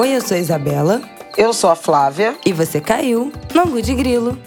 Oi, eu sou a Isabela. Eu sou a Flávia. E você caiu no Angu de Grilo.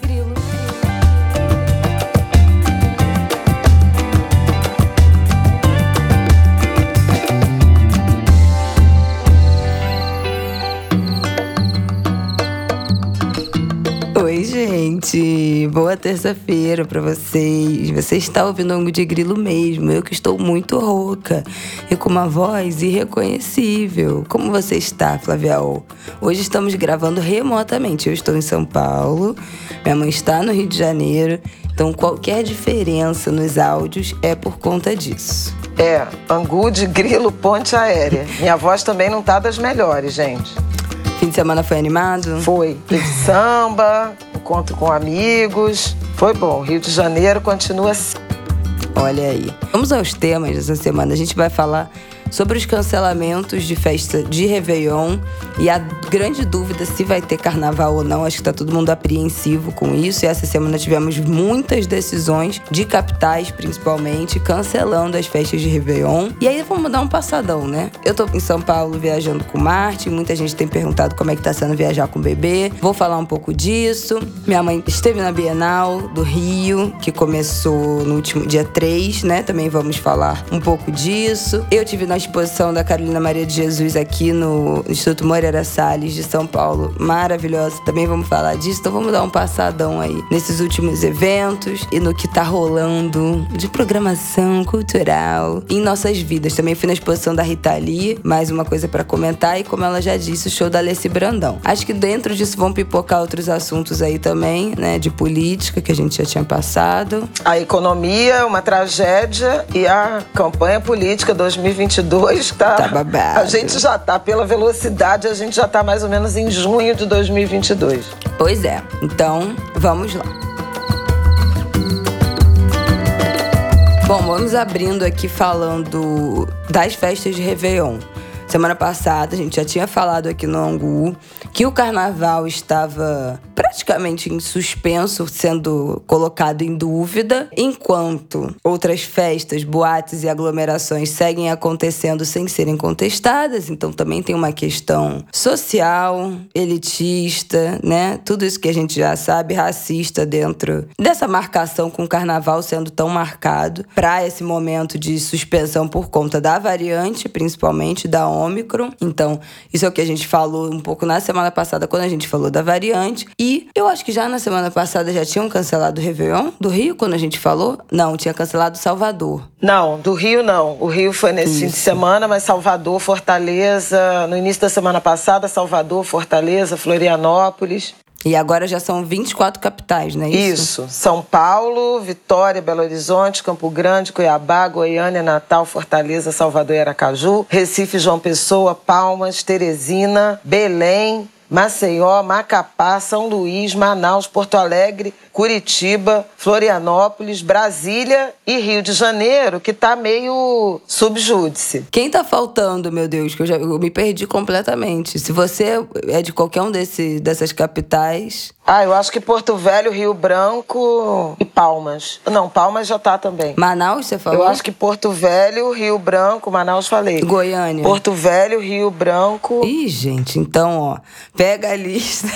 Oi, gente. Boa terça-feira para vocês. Você está ouvindo Angu de Grilo mesmo. Eu que estou muito rouca e com uma voz irreconhecível. Como você está, Flavial? Hoje estamos gravando remotamente. Eu estou em São Paulo, minha mãe está no Rio de Janeiro. Então, qualquer diferença nos áudios é por conta disso. É, Angu de Grilo Ponte Aérea. Minha voz também não tá das melhores, gente. Fim de semana foi animado? Foi. Teve samba, encontro com amigos. Foi bom. Rio de Janeiro continua assim. Olha aí. Vamos aos temas dessa semana. A gente vai falar sobre os cancelamentos de festa de Réveillon e a grande dúvida se vai ter carnaval ou não. Acho que tá todo mundo apreensivo com isso. E essa semana tivemos muitas decisões de capitais, principalmente, cancelando as festas de Réveillon. E aí vamos dar um passadão, né? Eu tô em São Paulo viajando com Marte. Muita gente tem perguntado como é que tá sendo viajar com o bebê. Vou falar um pouco disso. Minha mãe esteve na Bienal do Rio, que começou no último dia 3, né? Também vamos falar um pouco disso. Eu tive na exposição da Carolina Maria de Jesus aqui no Instituto Moreira Salles de São Paulo. Maravilhosa. Também vamos falar disso. Então vamos dar um passadão aí nesses últimos eventos e no que tá rolando de programação cultural em nossas vidas. Também fui na exposição da Rita Lee, mais uma coisa para comentar. E como ela já disse, o show da Alessi Brandão. Acho que dentro disso vão pipocar outros assuntos aí também, né? De política, que a gente já tinha passado. A economia, uma tragédia e a campanha política 2022 2022 tá. Tá babado. A gente já tá, pela velocidade, a gente já tá mais ou menos em junho de 2022. Pois é. Então, vamos lá. Bom, vamos abrindo aqui falando das festas de Réveillon. Semana passada a gente já tinha falado aqui no Angu que o carnaval estava praticamente em suspenso, sendo colocado em dúvida, enquanto outras festas, boates e aglomerações seguem acontecendo sem serem contestadas. Então também tem uma questão social, elitista, né? Tudo isso que a gente já sabe, racista dentro dessa marcação com o carnaval sendo tão marcado para esse momento de suspensão por conta da variante, principalmente da Ômicron. Então, isso é o que a gente falou um pouco na semana passada quando a gente falou da variante. E eu acho que já na semana passada já tinham cancelado o Réveillon do Rio, quando a gente falou. Não, tinha cancelado Salvador. Não, do Rio não. O Rio foi nesse fim de semana, mas Salvador, Fortaleza, no início da semana passada, Salvador, Fortaleza, Florianópolis. E agora já são 24 capitais, não é isso? Isso. São Paulo, Vitória, Belo Horizonte, Campo Grande, Cuiabá, Goiânia, Natal, Fortaleza, Salvador e Aracaju, Recife, João Pessoa, Palmas, Teresina, Belém, Maceió, Macapá, São Luís, Manaus, Porto Alegre, Curitiba, Florianópolis, Brasília e Rio de Janeiro, que tá meio subjúdice. Quem tá faltando, meu Deus, que eu já eu me perdi completamente. Se você é de qualquer um desse, dessas capitais. Ah, eu acho que Porto Velho, Rio Branco e Palmas. Não, Palmas já tá também. Manaus, você falou? Eu acho que Porto Velho, Rio Branco, Manaus falei. Goiânia. Porto Velho, Rio Branco. Ih, gente, então, ó, pega a lista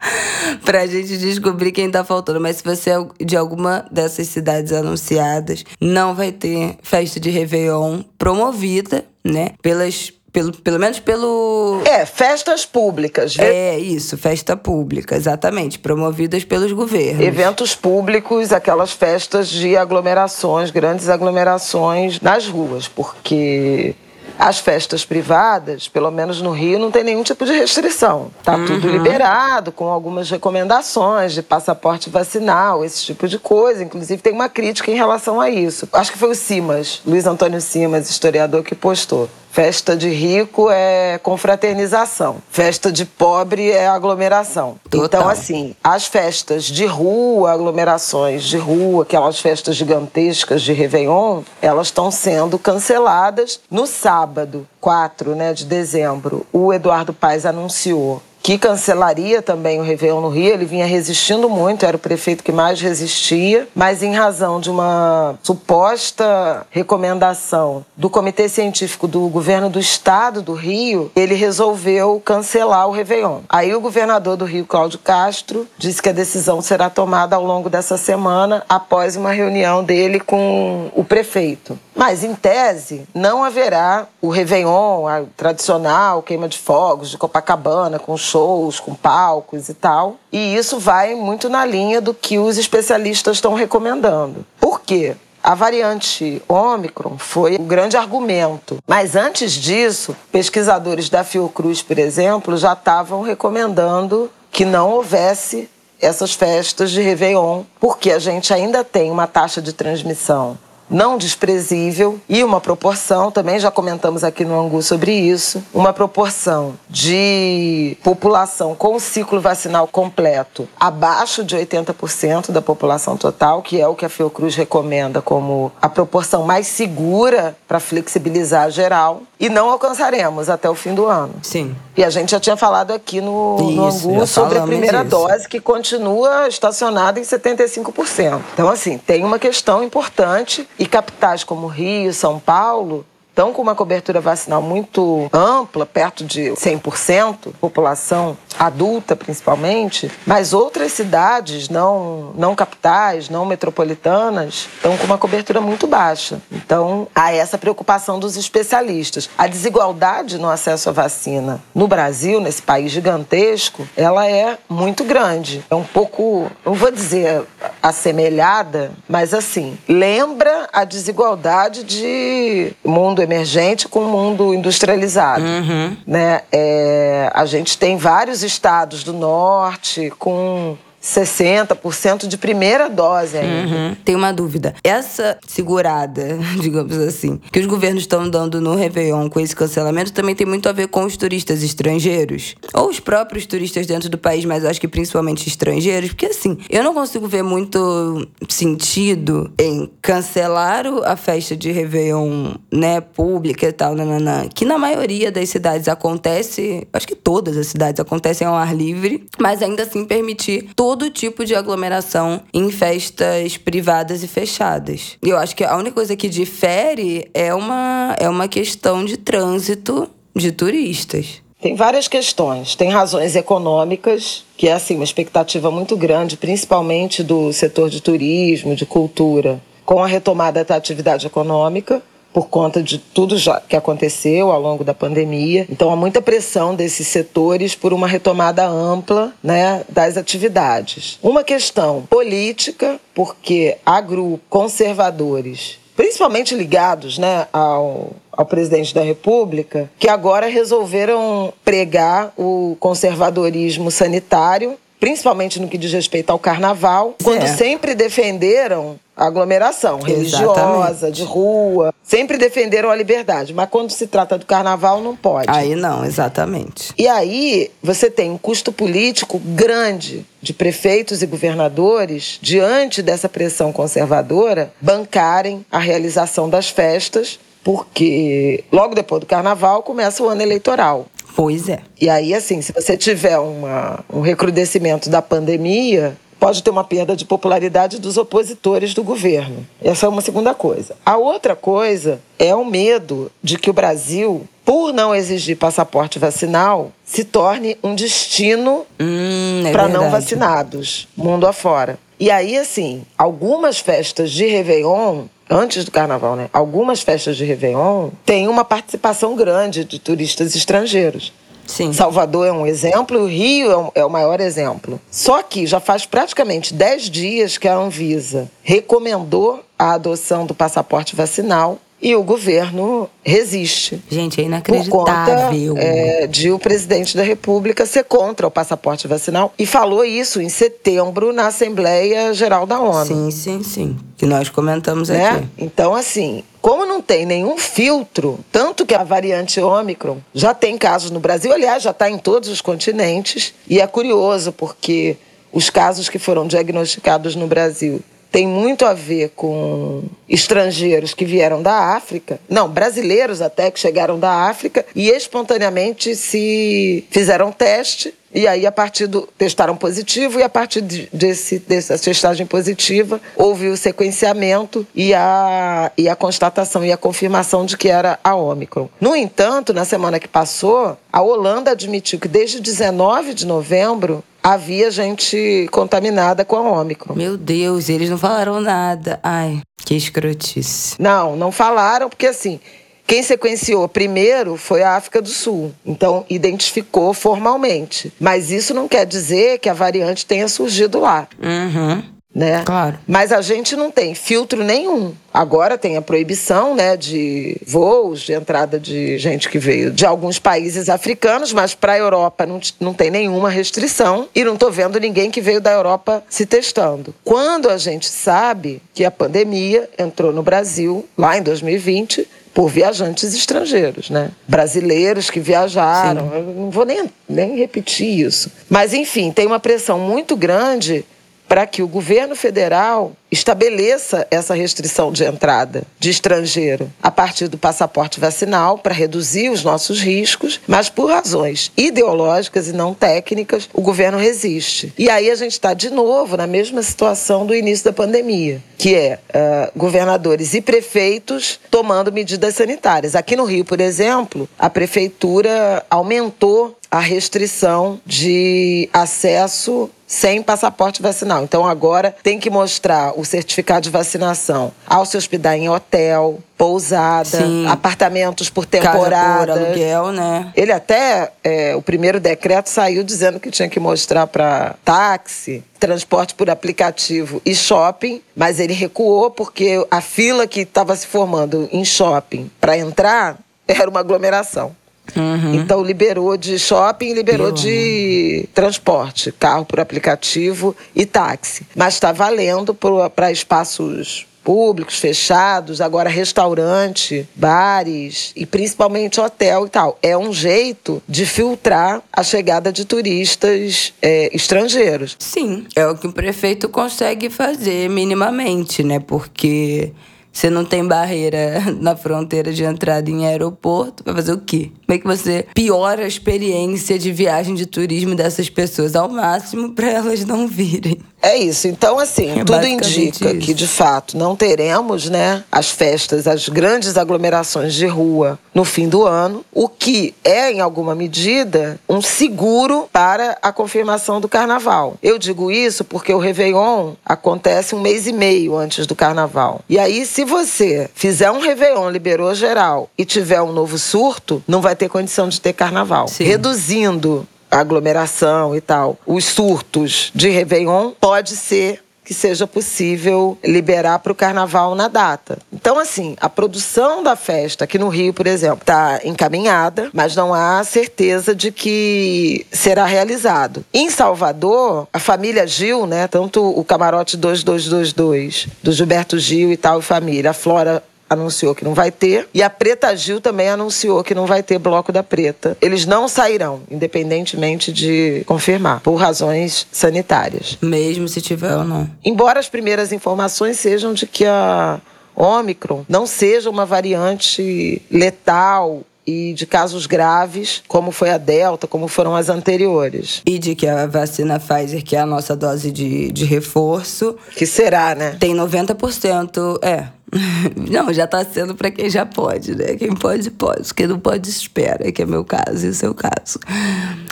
pra gente descobrir quem tá faltando. Mas se você é de alguma dessas cidades anunciadas, não vai ter festa de Réveillon promovida, né? Pelas pelo, pelo menos pelo. É, festas públicas. É, isso, festa pública, exatamente. Promovidas pelos governos. Eventos públicos, aquelas festas de aglomerações, grandes aglomerações nas ruas, porque as festas privadas, pelo menos no Rio, não tem nenhum tipo de restrição. Tá uhum. tudo liberado, com algumas recomendações de passaporte vacinal, esse tipo de coisa. Inclusive, tem uma crítica em relação a isso. Acho que foi o Simas, Luiz Antônio Simas, historiador, que postou. Festa de rico é confraternização. Festa de pobre é aglomeração. Total. Então, assim, as festas de rua, aglomerações de rua, aquelas festas gigantescas de Réveillon, elas estão sendo canceladas no sábado, 4 né, de dezembro. O Eduardo Paes anunciou que cancelaria também o Réveillon no Rio. Ele vinha resistindo muito, era o prefeito que mais resistia, mas em razão de uma suposta recomendação do Comitê Científico do Governo do Estado do Rio, ele resolveu cancelar o Réveillon. Aí o governador do Rio, Cláudio Castro, disse que a decisão será tomada ao longo dessa semana, após uma reunião dele com o prefeito. Mas, em tese, não haverá o Réveillon, a tradicional queima de fogos de Copacabana, com shows, com palcos e tal. E isso vai muito na linha do que os especialistas estão recomendando. Por quê? A variante Ômicron foi o grande argumento. Mas antes disso, pesquisadores da Fiocruz, por exemplo, já estavam recomendando que não houvesse essas festas de Réveillon, porque a gente ainda tem uma taxa de transmissão não desprezível. E uma proporção, também já comentamos aqui no Angu sobre isso, uma proporção de população com ciclo vacinal completo abaixo de 80% da população total, que é o que a Fiocruz recomenda como a proporção mais segura para flexibilizar geral, e não alcançaremos até o fim do ano. Sim. E a gente já tinha falado aqui no, isso, no Angu sobre a primeira disso. dose, que continua estacionada em 75%. Então, assim, tem uma questão importante e capitais como Rio, São Paulo estão com uma cobertura vacinal muito ampla, perto de 100%, população adulta principalmente, mas outras cidades não, não capitais, não metropolitanas, estão com uma cobertura muito baixa. Então, há essa preocupação dos especialistas. A desigualdade no acesso à vacina no Brasil, nesse país gigantesco, ela é muito grande. É um pouco, não vou dizer assemelhada, mas assim, lembra a desigualdade de mundo emergente com mundo industrializado. Uhum. Né? É, a gente tem vários estados do norte com 60% de primeira dose ainda. Uhum. Tem uma dúvida. Essa segurada, digamos assim, que os governos estão dando no Réveillon com esse cancelamento também tem muito a ver com os turistas estrangeiros. Ou os próprios turistas dentro do país, mas acho que principalmente estrangeiros. Porque assim, eu não consigo ver muito sentido em cancelar a festa de Réveillon, né, pública e tal, nananã, que na maioria das cidades acontece, acho que todas as cidades acontecem ao ar livre, mas ainda assim permitir todo tipo de aglomeração em festas privadas e fechadas. E eu acho que a única coisa que difere é uma, é uma questão de trânsito de turistas. Tem várias questões. Tem razões econômicas, que é assim, uma expectativa muito grande, principalmente do setor de turismo, de cultura, com a retomada da atividade econômica, por conta de tudo já que aconteceu ao longo da pandemia. Então há muita pressão desses setores por uma retomada ampla né, das atividades. Uma questão política, porque há grupos conservadores principalmente ligados né, ao, ao presidente da República, que agora resolveram pregar o conservadorismo sanitário, principalmente no que diz respeito ao carnaval, quando É. sempre defenderam a aglomeração religiosa, Exatamente. de rua, sempre defenderam a liberdade, mas quando se trata do carnaval não pode. Aí não, exatamente. E aí você tem um custo político grande de prefeitos e governadores, diante dessa pressão conservadora, bancarem a realização das festas, porque logo depois do carnaval começa o ano eleitoral. Pois é. E aí, assim, se você tiver uma, um recrudescimento da pandemia, pode ter uma perda de popularidade dos opositores do governo. Essa é uma segunda coisa. A outra coisa é o medo de que o Brasil, por não exigir passaporte vacinal, se torne um destino Hum, é para não vacinados, mundo afora. E aí, assim, algumas festas de Réveillon, antes do carnaval, né? Algumas festas de Réveillon têm uma participação grande de turistas estrangeiros. Sim. Salvador é um exemplo, o Rio é o- é o maior exemplo. Só que já faz praticamente 10 dias que a Anvisa recomendou a adoção do passaporte vacinal e o governo resiste. Gente, é Por conta inacreditável. é, de o presidente da República ser contra o passaporte vacinal. E falou isso em setembro na Assembleia Geral da ONU. Sim, sim, sim. Que nós comentamos Né? aqui. Então, assim, como não tem nenhum filtro, tanto que a variante Ômicron já tem casos no Brasil, aliás, já está em todos os continentes, e é curioso porque os casos que foram diagnosticados no Brasil têm muito a ver com estrangeiros que vieram da África, não, brasileiros até que chegaram da África e espontaneamente se fizeram teste E aí, a partir do. testaram positivo, e a partir desse, dessa testagem positiva, houve o sequenciamento e a, e a constatação e a confirmação de que era a Ômicron. No entanto, na semana que passou, a Holanda admitiu que desde 19 de novembro havia gente contaminada com a Ômicron. Meu Deus, eles não falaram nada. Ai, que escrotice. Não, não falaram, porque assim, quem sequenciou primeiro foi a África do Sul, então identificou formalmente. Mas isso não quer dizer que a variante tenha surgido lá. Uhum né? Claro. Mas a gente não tem filtro nenhum. Agora tem a proibição, né, de voos, de entrada de gente que veio de alguns países africanos, mas para a Europa não, não tem nenhuma restrição e não estou vendo ninguém que veio da Europa se testando. Quando a gente sabe que a pandemia entrou no Brasil lá em 2020, por viajantes estrangeiros, né? Brasileiros que viajaram. Não vou nem, nem repetir isso. Mas, enfim, tem uma pressão muito grande para que o governo federal estabeleça essa restrição de entrada de estrangeiro a partir do passaporte vacinal para reduzir os nossos riscos, mas por razões ideológicas e não técnicas, o governo resiste. E aí a gente está de novo na mesma situação do início da pandemia, que é uh, governadores e prefeitos tomando medidas sanitárias. Aqui no Rio, por exemplo, a prefeitura aumentou a restrição de acesso sem passaporte vacinal. Então agora tem que mostrar o certificado de vacinação ao se hospedar em hotel, pousada, Sim. apartamentos por temporada. Casa por aluguel, né? Ele até, é, o primeiro decreto saiu dizendo que tinha que mostrar para táxi, transporte por aplicativo e shopping, mas ele recuou porque a fila que estava se formando em shopping para entrar era uma aglomeração. Uhum. Então liberou de shopping, liberou de transporte, carro por aplicativo e táxi. Mas está valendo para espaços públicos fechados, agora restaurante, bares e principalmente hotel e tal. É um jeito de filtrar a chegada de turistas é, estrangeiros. Sim, é o que o prefeito consegue fazer minimamente, né? Porque você não tem barreira na fronteira de entrada em aeroporto, vai fazer o quê? Como é que você piora a experiência de viagem de turismo dessas pessoas ao máximo para elas não virem? É isso. Então, assim, é tudo indica isso. que, de fato, não teremos né, as festas, as grandes aglomerações de rua no fim do ano, o que é, em alguma medida, um seguro para a confirmação do carnaval. Eu digo isso porque o Réveillon acontece um mês e meio antes do carnaval. E aí, se você fizer um Réveillon, liberou geral, e tiver um novo surto, não vai ter condição de ter carnaval. Sim. Reduzindo aglomeração e tal, os surtos de Réveillon, pode ser que seja possível liberar para o carnaval na data. Então, assim, a produção da festa aqui no Rio, por exemplo, está encaminhada, mas não há certeza de que será realizado. Em Salvador, a família Gil, né, tanto o camarote 2222 do Gilberto Gil e tal e família, a Flora anunciou que não vai ter e a Preta Gil também anunciou que não vai ter bloco da Preta. Eles não sairão, independentemente de confirmar, por razões sanitárias. Mesmo se tiver ou não. Embora as primeiras informações sejam de que a Omicron não seja uma variante letal e de casos graves, como foi a Delta, como foram as anteriores. E de que a vacina Pfizer, que é a nossa dose de, de reforço. Que será, né? Tem 90%. É. Não, já está sendo para quem já pode, né? Quem pode, pode. Quem não pode, espera, que é meu caso e o seu caso.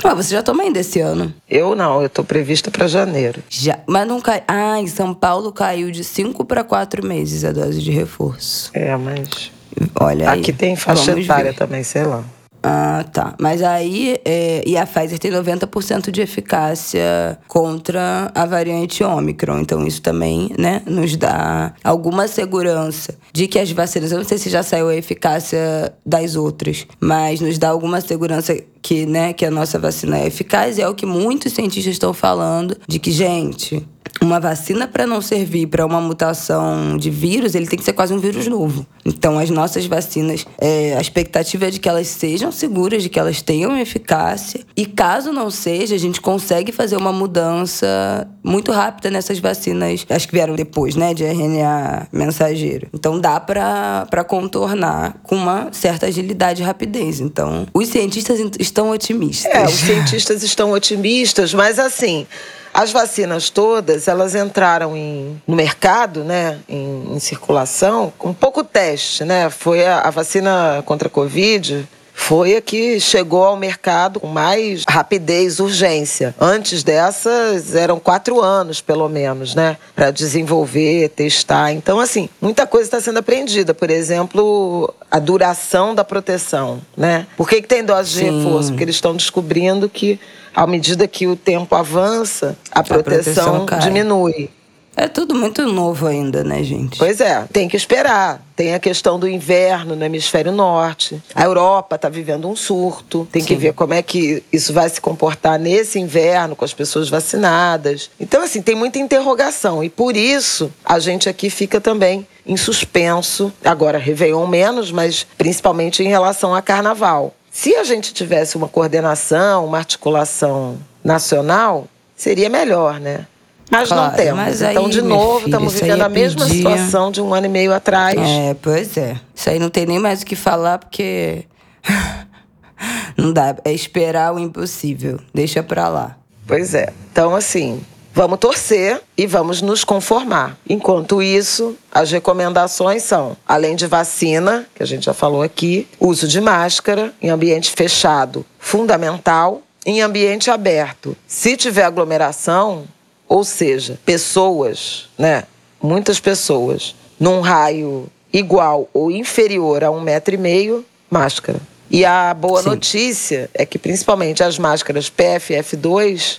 Ah, você já toma ainda esse ano? Eu não, eu estou prevista para janeiro. Já, mas não cai. Ah, em São Paulo caiu de 5 para 4 meses a dose de reforço. É, mas. Olha Aqui aí. tem faixa etária também, sei lá. Ah, tá. Mas aí, é, e a Pfizer tem 90% de eficácia contra a variante Ômicron. Então, isso também, né, nos dá alguma segurança de que as vacinas, eu não sei se já saiu a eficácia das outras, mas nos dá alguma segurança que, né, que a nossa vacina é eficaz. E é o que muitos cientistas estão falando, de que, gente, uma vacina para não servir para uma mutação de vírus, ele tem que ser quase um vírus novo. Então, as nossas vacinas, é, a expectativa é de que elas sejam seguras, de que elas tenham eficácia. E caso não seja, a gente consegue fazer uma mudança muito rápida nessas vacinas, as que vieram depois, né, de RNA mensageiro. Então, dá para contornar com uma certa agilidade e rapidez. Então, os cientistas estão otimistas. É, os cientistas estão otimistas, mas assim. As vacinas todas, elas entraram em, no mercado, né, em, em circulação, com pouco teste, né? Foi a, a vacina contra a Covid, foi a que chegou ao mercado com mais rapidez, urgência. Antes dessas, eram quatro anos, pelo menos, né? Para desenvolver, testar. Então, assim, muita coisa está sendo aprendida. Por exemplo, a duração da proteção, né? Por que, que tem dose de Sim. reforço? Porque eles estão descobrindo que à medida que o tempo avança, a proteção, a proteção diminui. É tudo muito novo ainda, né, gente? Pois é, tem que esperar. Tem a questão do inverno no hemisfério norte. A Europa está vivendo um surto. Tem Sim. que ver como é que isso vai se comportar nesse inverno com as pessoas vacinadas. Então, assim, tem muita interrogação. E por isso a gente aqui fica também em suspenso. Agora, Réveillon menos, mas principalmente em relação a carnaval. Se a gente tivesse uma coordenação, uma articulação nacional, seria melhor, né? Mas claro, não temos. Mas então, de novo, estamos vivendo a mesma pedir... situação de um ano e meio atrás. É, pois é. Isso aí não tem nem mais o que falar, porque. não dá. É esperar o impossível. Deixa pra lá. Pois é. Então, assim, Vamos torcer e vamos nos conformar. Enquanto isso, as recomendações são, além de vacina, que a gente já falou aqui, uso de máscara em ambiente fechado, fundamental. Em ambiente aberto, se tiver aglomeração, ou seja, pessoas, né, muitas pessoas, num raio igual ou inferior a um metro e meio, máscara. E a boa Sim. notícia é que, principalmente as máscaras PFF2,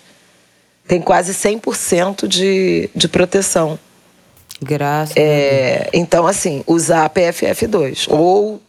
tem quase 100% de, de proteção. Graças é, Então, assim, usar a PFF2 ou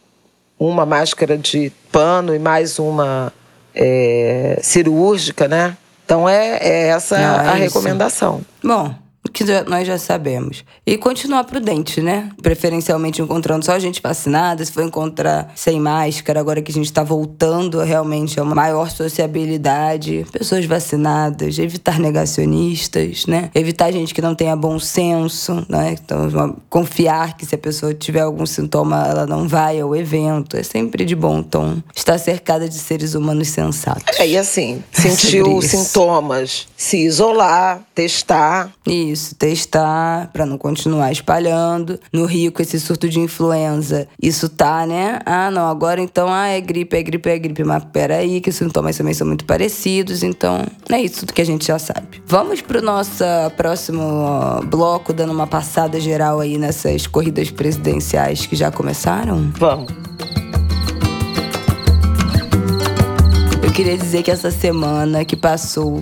uma máscara de pano e mais uma é, cirúrgica, né? Então, é, é essa é a recomendação. Bom, que nós já sabemos. E continuar prudente, né? Preferencialmente encontrando só gente vacinada, se for encontrar sem máscara, agora que a gente está voltando realmente a uma maior sociabilidade, pessoas vacinadas, evitar negacionistas, né? Evitar gente que não tenha bom senso, né? Então, confiar que se a pessoa tiver algum sintoma, ela não vai ao evento. É sempre de bom tom. Estar cercada de seres humanos sensatos. É, e assim, sentiu sintomas, se isolar, testar. Isso testar para não continuar espalhando. No Rio, com esse surto de influenza, isso tá, né? Ah, não, agora então, ah, é gripe, é gripe, é gripe. Mas peraí, que os sintomas também são muito parecidos, então é isso tudo que a gente já sabe. Vamos pro nosso próximo bloco, dando uma passada geral aí nessas corridas presidenciais que já começaram? Vamos. Eu queria dizer que essa semana que passou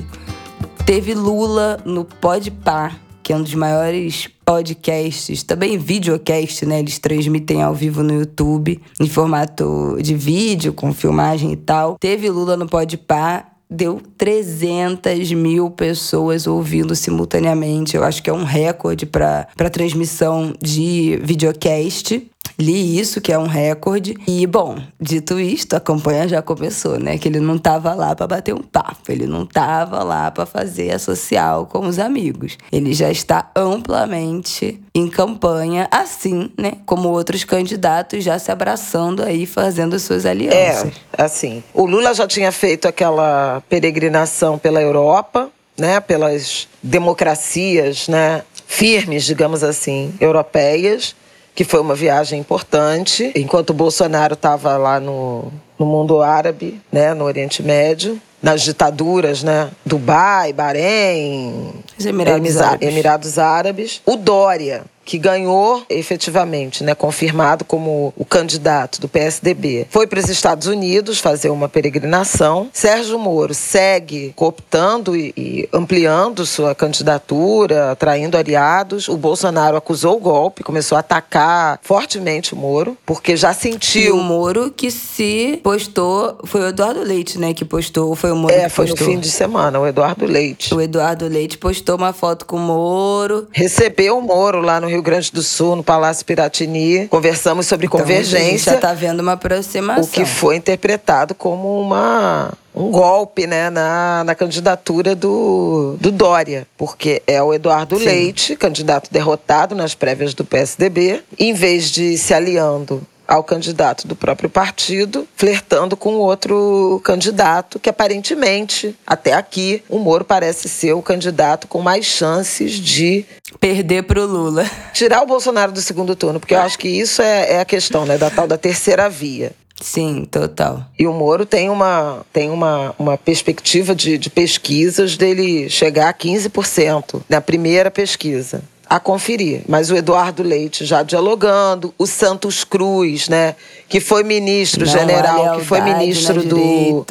teve Lula no Podpar que é um dos maiores podcasts, também videocast, né? Eles transmitem ao vivo no YouTube, em formato de vídeo, com filmagem e tal. Teve Lula no Podpah, deu 300 mil pessoas ouvindo simultaneamente. Eu acho que é um recorde para transmissão de videocast. Li isso, que é um recorde. E, bom, dito isto, a campanha já começou, né? Que ele não tava lá para bater um papo, ele não tava lá para fazer a social com os amigos. Ele já está amplamente em campanha, assim, né? Como outros candidatos já se abraçando aí, fazendo suas alianças. É, assim. O Lula já tinha feito aquela peregrinação pela Europa, né? Pelas democracias, né? Firmes, digamos assim, europeias que foi uma viagem importante, enquanto o Bolsonaro estava lá no, no mundo árabe, né, no Oriente Médio, nas ditaduras, né, Dubai, Bahrein, Emirados, Árabes. Emirados Árabes. O Dória que ganhou efetivamente, né, confirmado como o candidato do PSDB, foi para os Estados Unidos fazer uma peregrinação. Sérgio Moro segue cooptando e, e ampliando sua candidatura, atraindo aliados. O Bolsonaro acusou o golpe, começou a atacar fortemente o Moro, porque já sentiu. E o Moro que se postou, foi o Eduardo Leite, né, que postou, foi o Moro é, que postou. Foi no fim de semana, o Eduardo Leite. O Eduardo Leite postou uma foto com o Moro. Recebeu o Moro lá no Rio Grande do Sul, no Palácio Piratini. Conversamos sobre então, convergência. A gente já tá vendo uma aproximação. O que foi interpretado como uma um golpe né, na, na candidatura do, do Dória, porque é o Eduardo Sim. Leite, candidato derrotado nas prévias do PSDB, em vez de se aliando ao candidato do próprio partido, flertando com outro candidato que aparentemente, até aqui, o Moro parece ser o candidato com mais chances de perder para o Lula. Tirar o Bolsonaro do segundo turno, porque eu acho que isso é, é a questão, né, da tal da terceira via. Sim, total. E o Moro tem uma, tem uma, uma perspectiva de, de pesquisas dele chegar a 15% na primeira pesquisa a conferir. Mas o Eduardo Leite já dialogando, o Santos Cruz, né, que foi ministro Não, general, que foi ministro do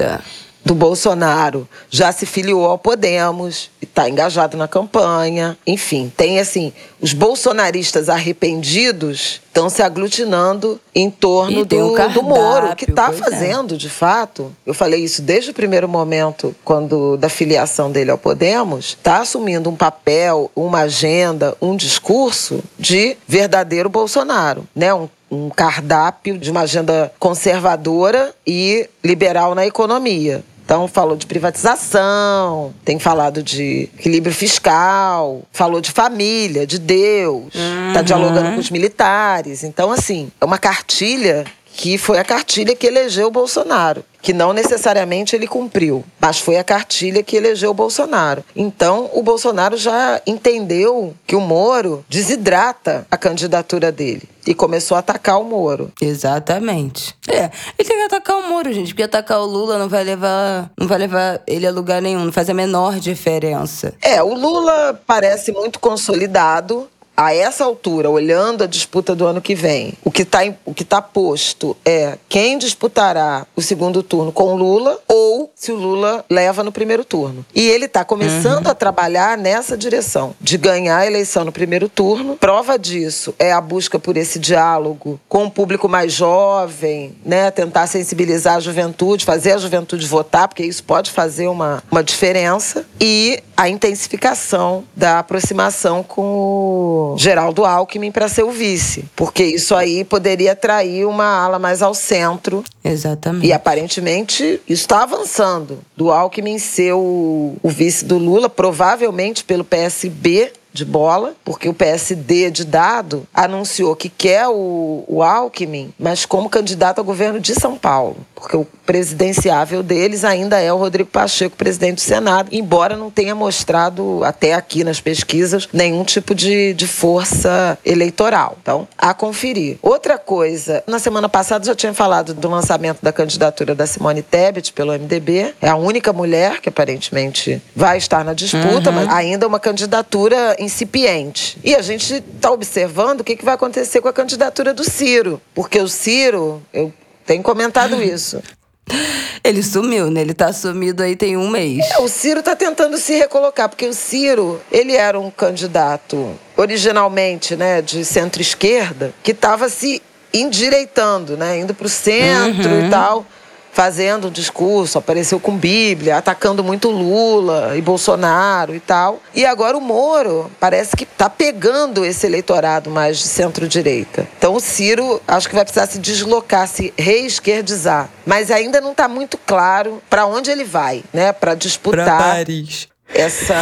do Bolsonaro já se filiou ao Podemos, está engajado na campanha. Enfim, tem assim, os bolsonaristas arrependidos estão se aglutinando em torno do, um do Moro, que está é. fazendo, é. de fato. Eu falei isso desde o primeiro momento, quando da filiação dele ao Podemos, está assumindo um papel, uma agenda, um discurso de verdadeiro Bolsonaro, né? Um um cardápio de uma agenda conservadora e liberal na economia. Então, falou de privatização, tem falado de equilíbrio fiscal, falou de família, de Deus, está uhum. dialogando com os militares. Então, assim, é uma cartilha que foi a cartilha que elegeu o Bolsonaro, que não necessariamente ele cumpriu, mas foi a cartilha que elegeu o Bolsonaro. Então, o Bolsonaro já entendeu que o Moro desidrata a candidatura dele e começou a atacar o Moro. Exatamente. É, ele tem que atacar o Moro, gente, porque atacar o Lula não vai levar, não vai levar ele a lugar nenhum, não faz a menor diferença. É, o Lula parece muito consolidado, a essa altura, olhando a disputa do ano que vem, o que está tá posto é quem disputará o segundo turno com Lula ou se o Lula leva no primeiro turno. E ele está começando uhum. a trabalhar nessa direção, de ganhar a eleição no primeiro turno. Prova disso é a busca por esse diálogo com o público mais jovem, né? tentar sensibilizar a juventude, fazer a juventude votar, porque isso pode fazer uma, uma diferença. E a intensificação da aproximação com o Geraldo Alckmin para ser o vice, porque isso aí poderia atrair uma ala mais ao centro. Exatamente. E aparentemente isso está avançando. Do Alckmin ser o, o vice do Lula, provavelmente pelo PSB, de bola, porque o PSD de dado anunciou que quer o, o Alckmin, mas como candidato ao governo de São Paulo, porque o presidenciável deles ainda é o Rodrigo Pacheco, presidente do Senado, embora não tenha mostrado até aqui nas pesquisas nenhum tipo de, de força eleitoral. Então, a conferir. Outra coisa, na semana passada já tinha falado do lançamento da candidatura da Simone Tebet pelo MDB, é a única mulher que aparentemente vai estar na disputa, uhum. mas ainda uma candidatura incipiente. E a gente está observando o que, que vai acontecer com a candidatura do Ciro. Porque o Ciro, eu tenho comentado isso. Ele sumiu, né? Ele tá sumido aí tem um mês. É, o Ciro tá tentando se recolocar, porque o Ciro, ele era um candidato originalmente, né, de centro-esquerda, que estava se endireitando, né, indo para o centro uhum. e tal fazendo um discurso, apareceu com Bíblia, atacando muito Lula e Bolsonaro e tal. E agora o Moro parece que está pegando esse eleitorado mais de centro-direita. Então o Ciro acho que vai precisar se deslocar, se reesquerdizar. Mas ainda não está muito claro para onde ele vai, né? Para disputar. Pra Paris essa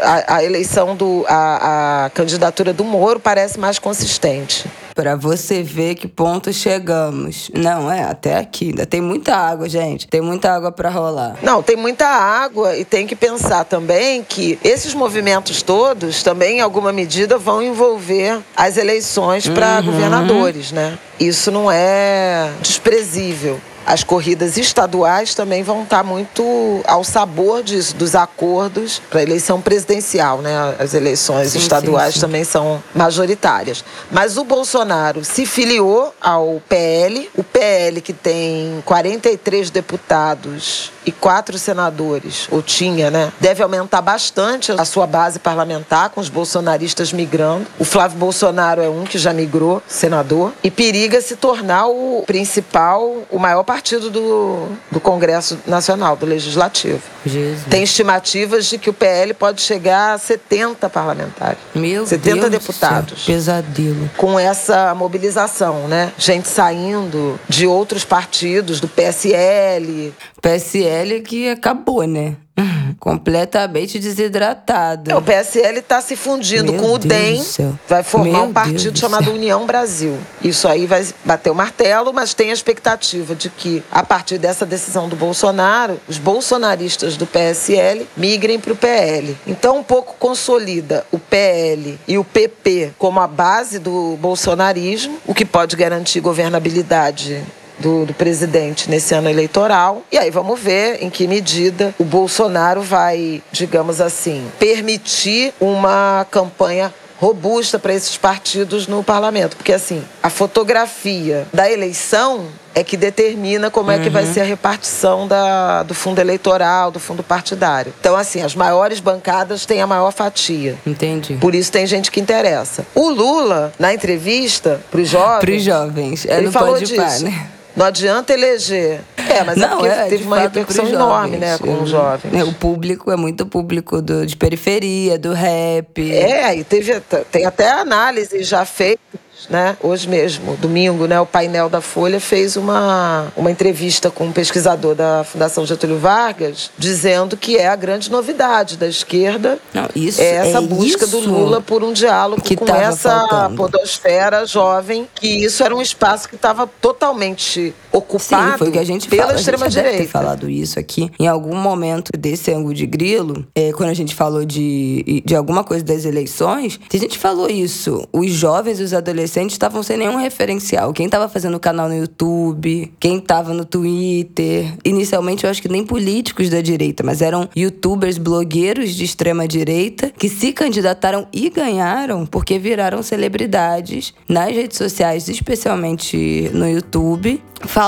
a, a eleição do a, a, candidatura do Moro parece mais consistente. Para você ver que ponto chegamos. Não, é até aqui. Ainda tem muita água, gente. Tem muita água para rolar. Não, tem muita água e tem que pensar também que esses movimentos todos também, em alguma medida, vão envolver as eleições para uhum. governadores, né? Isso não é desprezível as corridas estaduais também vão estar muito ao sabor disso, dos acordos para a eleição presidencial, né? As eleições sim, estaduais sim, sim. também são majoritárias. Mas o Bolsonaro se filiou ao PL, o PL que tem 43 deputados e quatro senadores, ou tinha, né? Deve aumentar bastante a sua base parlamentar com os bolsonaristas migrando. O Flávio Bolsonaro é um que já migrou, senador, e periga se tornar o principal, o maior partido do, do Congresso Nacional, do Legislativo. Jesus. Tem estimativas de que o PL pode chegar a 70 parlamentares. Meu 70 Deus deputados. Pesadelo. Com essa mobilização, né? Gente saindo de outros partidos, do PSL. PSL que acabou, né? completamente desidratado. É, o PSL está se fundindo Meu com o Deus DEM, vai formar Meu um partido Deus chamado União Brasil. Isso aí vai bater o martelo, mas tem a expectativa de que, a partir dessa decisão do Bolsonaro, os bolsonaristas do PSL migrem para o PL. Então, um pouco consolida o PL e o PP como a base do bolsonarismo, o que pode garantir governabilidade do, do, presidente nesse ano eleitoral. E aí vamos ver em que medida o Bolsonaro vai, digamos assim, permitir uma campanha robusta para esses partidos no parlamento. Porque, assim, a fotografia da eleição é que determina como é que vai uhum. ser a repartição da, do fundo eleitoral, do fundo partidário. Então, assim, as maiores bancadas têm a maior fatia. Entendi. Por isso tem gente que interessa. O Lula, na entrevista para os jovens. Para os jovens. É, ele falou disso. Par, né? Não adianta eleger. É, mas é não, é, teve uma repercussão enorme, né, com os jovens. É, o público é muito público do, de periferia, do rap. É, e teve, tem até análise já feita né? Hoje mesmo, domingo, né, o painel da Folha fez uma, uma entrevista com um pesquisador da Fundação Getúlio Vargas, dizendo que é a grande novidade da esquerda Não, isso, é essa é busca do Lula por um diálogo com essa faltando. podosfera jovem, que isso era um espaço que estava totalmente ocupado Sim, foi o que a gente pela extrema-direita. ter falado isso aqui em algum momento desse ângulo de grilo, é, quando a gente falou de, de alguma coisa das eleições, a gente falou isso. Os jovens e os adolescentes estavam sem nenhum referencial. Quem estava fazendo canal no YouTube, quem estava no Twitter. Inicialmente, eu acho que nem políticos da direita, mas eram youtubers, blogueiros de extrema direita que se candidataram e ganharam porque viraram celebridades nas redes sociais, especialmente no YouTube, falando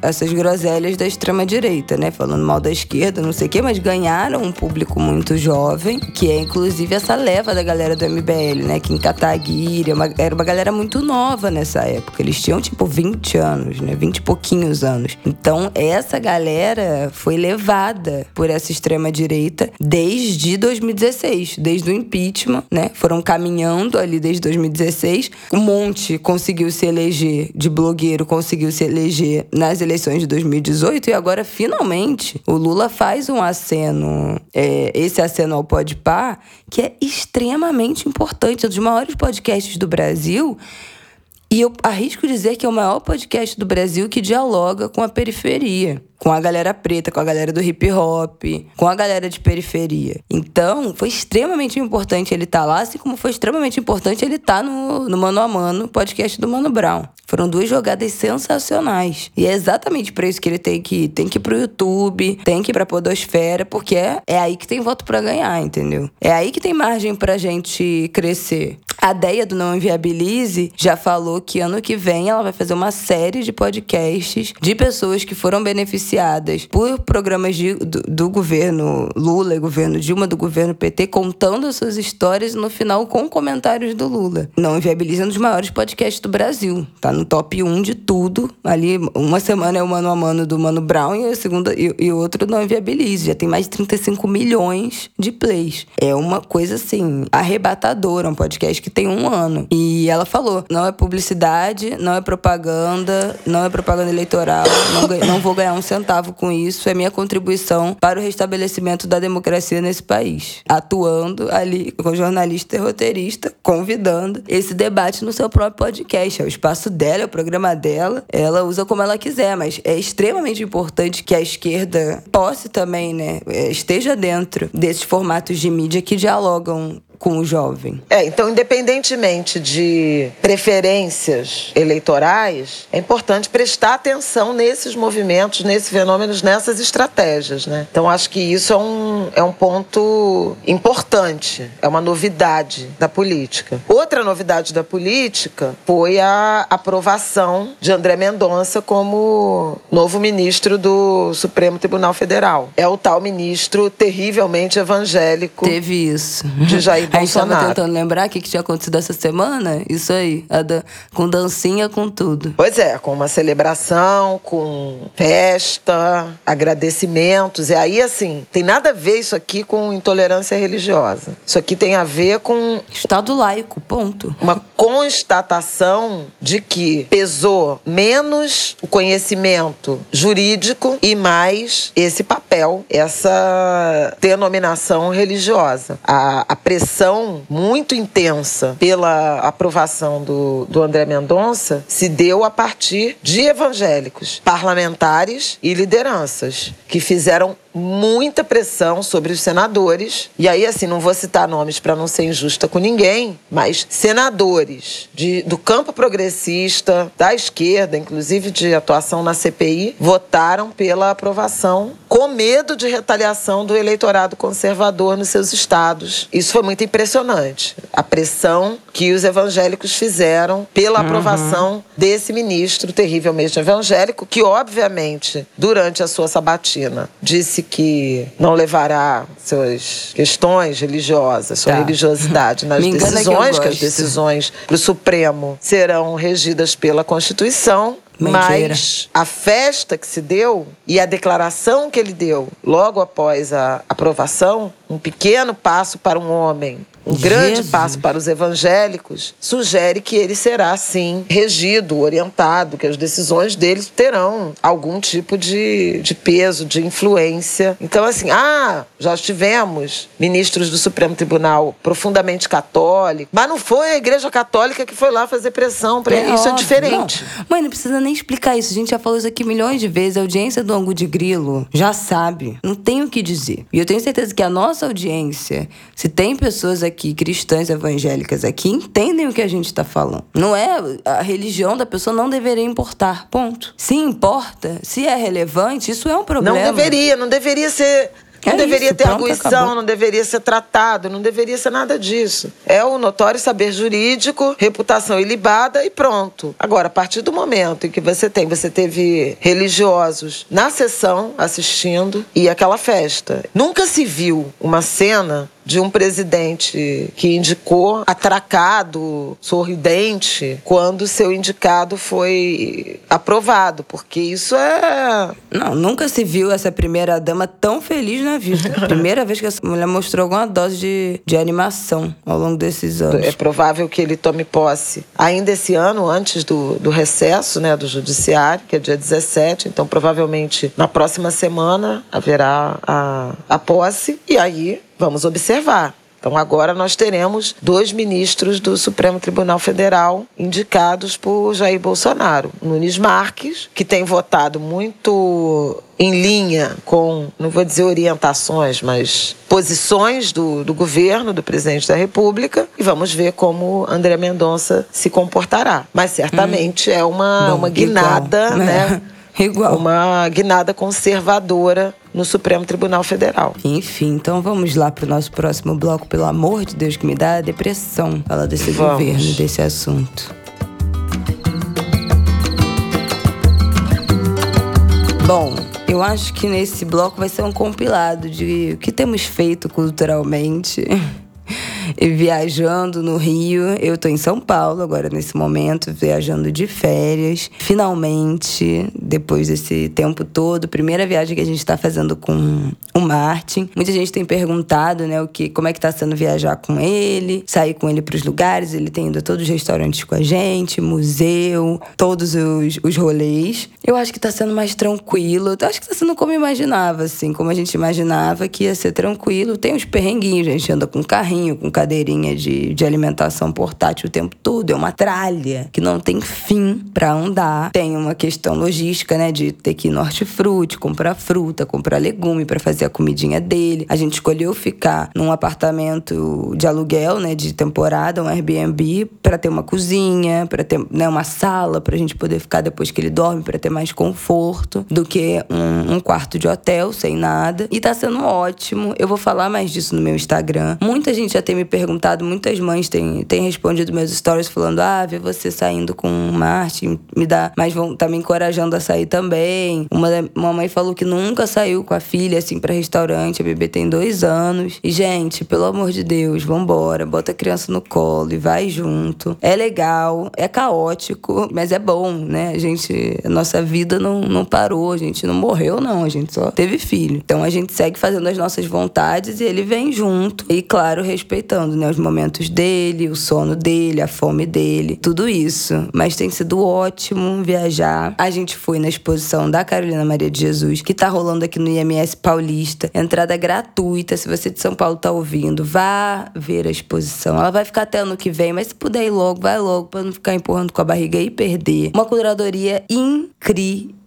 essas groselhas da extrema direita, né? Falando mal da esquerda, não sei o quê, mas ganharam um público muito jovem, que é inclusive essa leva da galera do MBL, né? Kim Kataguiri, era uma galera muito nova nessa época. Eles tinham tipo 20 anos, né? 20 e pouquinhos anos. Então, essa galera foi levada por essa extrema direita desde 2016, desde o impeachment, né? Foram caminhando ali desde 2016. Um monte conseguiu se eleger de blogueiro, conseguiu se eleger nas eleições de 2018 e agora finalmente o Lula faz um aceno, é, esse aceno ao Podpah, que é extremamente importante, é um dos maiores podcasts do Brasil. E eu arrisco dizer que é o maior podcast do Brasil que dialoga com a periferia, com a galera preta, com a galera do hip hop, com a galera de periferia. Então, foi extremamente importante ele estar tá lá, assim como foi extremamente importante ele estar tá no, no Mano a Mano, podcast do Mano Brown. Foram duas jogadas sensacionais. E é exatamente para isso que ele tem que ir. Tem que ir pro YouTube, tem que ir pra Podosfera, porque é, é aí que tem voto para ganhar, entendeu? É aí que tem margem pra gente crescer. A Deia do Não Inviabilize já falou que ano que vem ela vai fazer uma série de podcasts de pessoas que foram beneficiadas por programas de, do, do, governo Lula e governo Dilma, do governo PT, contando as suas histórias no final com comentários do Lula. Não Inviabilize é um dos maiores podcasts do Brasil. Tá no top 1 de tudo. Ali, uma semana é o Mano a Mano do Mano Brown e segunda e, e outro Não Inviabilize. Já tem mais de 35 milhões de plays. É uma coisa assim, arrebatadora. Um podcast que tem um ano. E ela falou: não é publicidade, não é propaganda, não é propaganda eleitoral, não, não vou ganhar um com isso, é minha contribuição para o restabelecimento da democracia nesse país. Atuando ali com jornalista e roteirista, convidando esse debate no seu próprio podcast. É o espaço dela, é o programa dela, ela usa como ela quiser, mas é extremamente importante que a esquerda possa também, né, esteja dentro desses formatos de mídia que dialogam com o jovem. É, então, independentemente de preferências eleitorais, é importante prestar atenção nesses movimentos, nesses fenômenos, nessas estratégias, né? Então, acho que isso é um, é um ponto importante, é uma novidade da política. Outra novidade da política foi a aprovação de André Mendonça como novo ministro do Supremo Tribunal Federal. É o tal ministro terrivelmente evangélico. Teve isso. De Jair. A gente estava tentando lembrar o que, que tinha acontecido essa semana. Isso aí. Da, com dancinha, com tudo. Pois é, com uma celebração, com festa, agradecimentos. E aí, assim, tem nada a ver isso aqui com intolerância religiosa. Isso aqui tem a ver com. Estado laico, ponto. Uma constatação de que pesou menos o conhecimento jurídico e mais esse papel, essa denominação religiosa. A, a pressão muito intensa pela aprovação do, do André Mendonça se deu a partir de evangélicos, parlamentares e lideranças que fizeram muita pressão sobre os senadores. E aí, assim, não vou citar nomes para não ser injusta com ninguém, mas senadores de, do campo progressista, da esquerda, inclusive de atuação na CPI, votaram pela aprovação com medo de retaliação do eleitorado conservador nos seus estados. Isso foi muito impressionante. A pressão que os evangélicos fizeram pela uhum. aprovação desse ministro terrivelmente evangélico, que, obviamente, durante a sua sabatina, disse que não levará suas questões religiosas, sua tá. religiosidade nas decisões, que, que as decisões para o Supremo serão regidas pela Constituição. Mentira. Mas a festa que se deu e a declaração que ele deu logo após a aprovação, um pequeno passo para um homem, um grande passo para os evangélicos, sugere que ele será, sim, regido, orientado, que as decisões dele terão algum tipo de, de peso, de influência. Então, assim, ah, já tivemos ministros do Supremo Tribunal profundamente católicos, mas não foi a Igreja Católica que foi lá fazer pressão para é ele. Isso é é diferente. Não. Mãe, não precisa nem explicar isso. A gente já falou isso aqui milhões de vezes. A audiência do Angu de Grilo já sabe. Não tem o que dizer. E eu tenho certeza que a nossa audiência, se tem pessoas aqui aqui, cristãs evangélicas aqui, entendem o que a gente está falando. Não é a religião da pessoa não deveria importar, ponto. Se importa, se é relevante, isso é um problema. Não deveria, não deveria ser não é deveria isso, ter pronto, arguição, acabou. não deveria ser tratado, não deveria ser nada disso. É o notório saber jurídico, reputação ilibada e pronto. Agora, a partir do momento em que você tem, você teve religiosos na sessão assistindo e aquela festa. Nunca se viu uma cena de um presidente que indicou atracado, sorridente, quando seu indicado foi aprovado, porque isso é. Não, nunca se viu essa primeira dama tão feliz na vida. Primeira vez que essa mulher mostrou alguma dose de, de animação ao longo desses anos. É provável que ele tome posse ainda esse ano, antes do, do recesso né, do Judiciário, que é dia 17. Então, provavelmente na próxima semana haverá a, a posse. E aí Vamos observar. Então, agora nós teremos dois ministros do Supremo Tribunal Federal indicados por Jair Bolsonaro. Nunes Marques, que tem votado muito em linha com, não vou dizer orientações, mas posições do, do governo, do presidente da República, e vamos ver como André Mendonça se comportará. Mas certamente hum. é uma, Bom, uma guinada, igual, né? né? Igual. Uma guinada conservadora no Supremo Tribunal Federal. Enfim, então vamos lá para o nosso próximo bloco. Pelo amor de Deus, que me dá depressão falar desse vamos. governo, desse assunto. Bom, eu acho que nesse bloco vai ser um compilado de o que temos feito culturalmente. Viajando no Rio. Eu tô em São Paulo agora nesse momento, viajando de férias. Finalmente, depois desse tempo todo, primeira viagem que a gente tá fazendo com o Martin. Muita gente tem perguntado, né, o que, como é que tá sendo viajar com ele, sair com ele para os lugares. Ele tem ido a todos os restaurantes com a gente, museu, todos os, os rolês. Eu acho que tá sendo mais tranquilo. Eu acho que tá sendo como imaginava, assim, como a gente imaginava que ia ser tranquilo. Tem uns perrenguinhos, a gente anda com carrinho, com cadeirinha de, de alimentação portátil o tempo todo. É uma tralha que não tem fim para andar. Tem uma questão logística, né? De ter que ir no hortifruti, comprar fruta, comprar legume para fazer a comidinha dele. A gente escolheu ficar num apartamento de aluguel, né? De temporada, um Airbnb, para ter uma cozinha, para ter né, uma sala pra gente poder ficar depois que ele dorme, para ter mais conforto do que um, um quarto de hotel sem nada. E tá sendo ótimo. Eu vou falar mais disso no meu Instagram. Muita gente já tem me perguntado, muitas mães têm, têm respondido meus stories falando: ah, ver você saindo com o Martin me dá. Mas vão tá me encorajando a sair também. Uma, uma mãe falou que nunca saiu com a filha, assim, para restaurante. A bebê tem dois anos. E, gente, pelo amor de Deus, vambora. Bota a criança no colo e vai junto. É legal, é caótico, mas é bom, né? A gente. A nossa vida não, não parou, a gente não morreu, não. A gente só teve filho. Então a gente segue fazendo as nossas vontades e ele vem junto. E, claro, respeitando, né? Os momentos dele, o sono dele, a fome dele, tudo isso. Mas tem sido ótimo viajar. A gente foi na exposição da Carolina Maria de Jesus, que tá rolando aqui no IMS Paulista. Entrada gratuita. Se você de São Paulo tá ouvindo, vá ver a exposição. Ela vai ficar até ano que vem, mas se puder ir logo, vai logo, pra não ficar empurrando com a barriga e perder. Uma curadoria incrível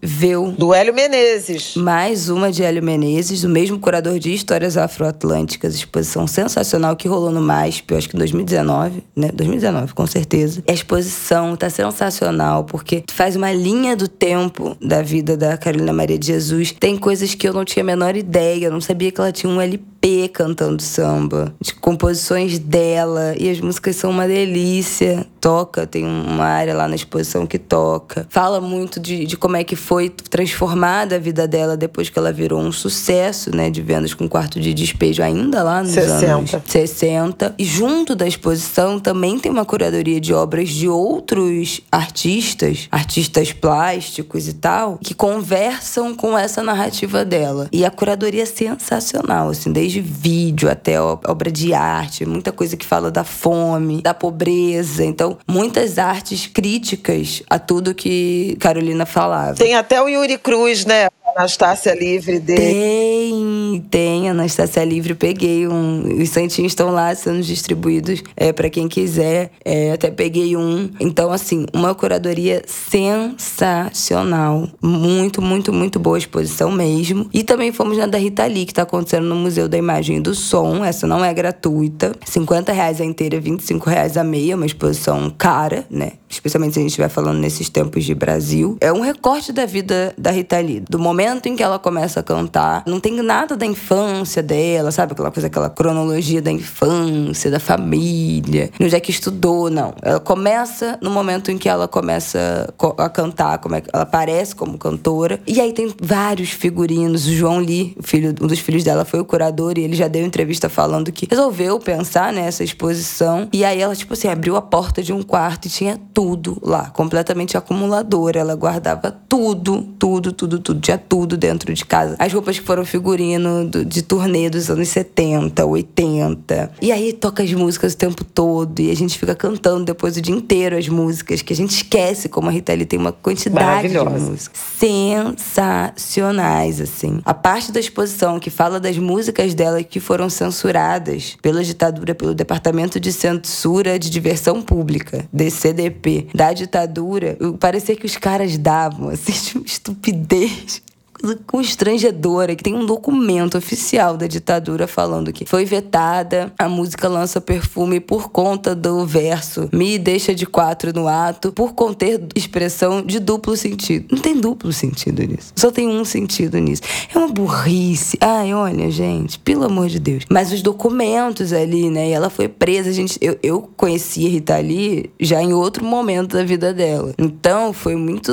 do Hélio Menezes. Mais uma de Hélio Menezes, o mesmo curador de Histórias Afroatlânticas, exposição sensacional que rolou no MASP, eu acho que em 2019, né? 2019, com certeza. A exposição tá sensacional, porque faz uma linha do tempo da vida da Carolina Maria de Jesus. Tem coisas que eu não tinha a menor ideia, eu não sabia que ela tinha um LP cantando samba, de composições dela, e as músicas são uma delícia. Toca, tem uma área lá na exposição que toca. Fala muito de, de como é que foi transformada a vida dela depois que ela virou um sucesso, né, de vendas com quarto de despejo ainda lá nos 60. anos 60. E junto da exposição também tem uma curadoria de obras de outros artistas, artistas plásticos e tal, que conversam com essa narrativa dela. E a curadoria é sensacional, assim, desde vídeo até obra de arte, muita coisa que fala da fome, da pobreza. Então, muitas artes críticas a tudo que Carolina falava. Tem até o Yuri Cruz, né? Anastácia Livre dele. Tem, tem. Anastácia Livre, peguei um. Os santinhos estão lá sendo distribuídos é, para quem quiser. É, até peguei um. Então, assim, uma curadoria sensacional. Muito, muito, muito boa exposição mesmo. E também fomos na da Rita Lee, que está acontecendo no Museu da Imagem e do Som. Essa não é gratuita. 50 reais a inteira, 25 reais a meia. Uma exposição cara, né? Especialmente se a gente estiver falando nesses tempos de Brasil. É um recorte da vida da Rita Lee. Do momento momento em que ela começa a cantar, não tem nada da infância dela, sabe? Aquela coisa, aquela cronologia da infância, da família, onde é que estudou, não. Ela começa no momento em que ela começa a cantar, como é que ela aparece como cantora. E aí tem vários figurinos. O João Lee, filho, um dos filhos dela, foi o curador e ele já deu entrevista falando que resolveu pensar nessa exposição. E aí ela, tipo assim, abriu a porta de um quarto e tinha tudo lá, completamente acumuladora. Ela guardava tudo, tudo, tudo, tudo. Tinha tudo dentro de casa. As roupas que foram figurino do, de turnê dos anos 70, 80. E aí toca as músicas o tempo todo e a gente fica cantando depois o dia inteiro as músicas, que a gente esquece como a Rita Lee tem uma quantidade de músicas sensacionais, assim. A parte da exposição que fala das músicas dela que foram censuradas pela ditadura, pelo Departamento de Censura de Diversão Pública, DCDP, da ditadura, parecia que os caras davam, assim, de estupidez constrangedora, que tem um documento oficial da ditadura falando que foi vetada a música Lança Perfume por conta do verso Me deixa de quatro no ato, por conter expressão de duplo sentido. Não tem duplo sentido nisso. Só tem um sentido nisso. É uma burrice. Ai, olha, gente, pelo amor de Deus. Mas os documentos ali, né? E ela foi presa, gente. Eu, eu conheci a Rita Lee já em outro momento da vida dela. Então foi muito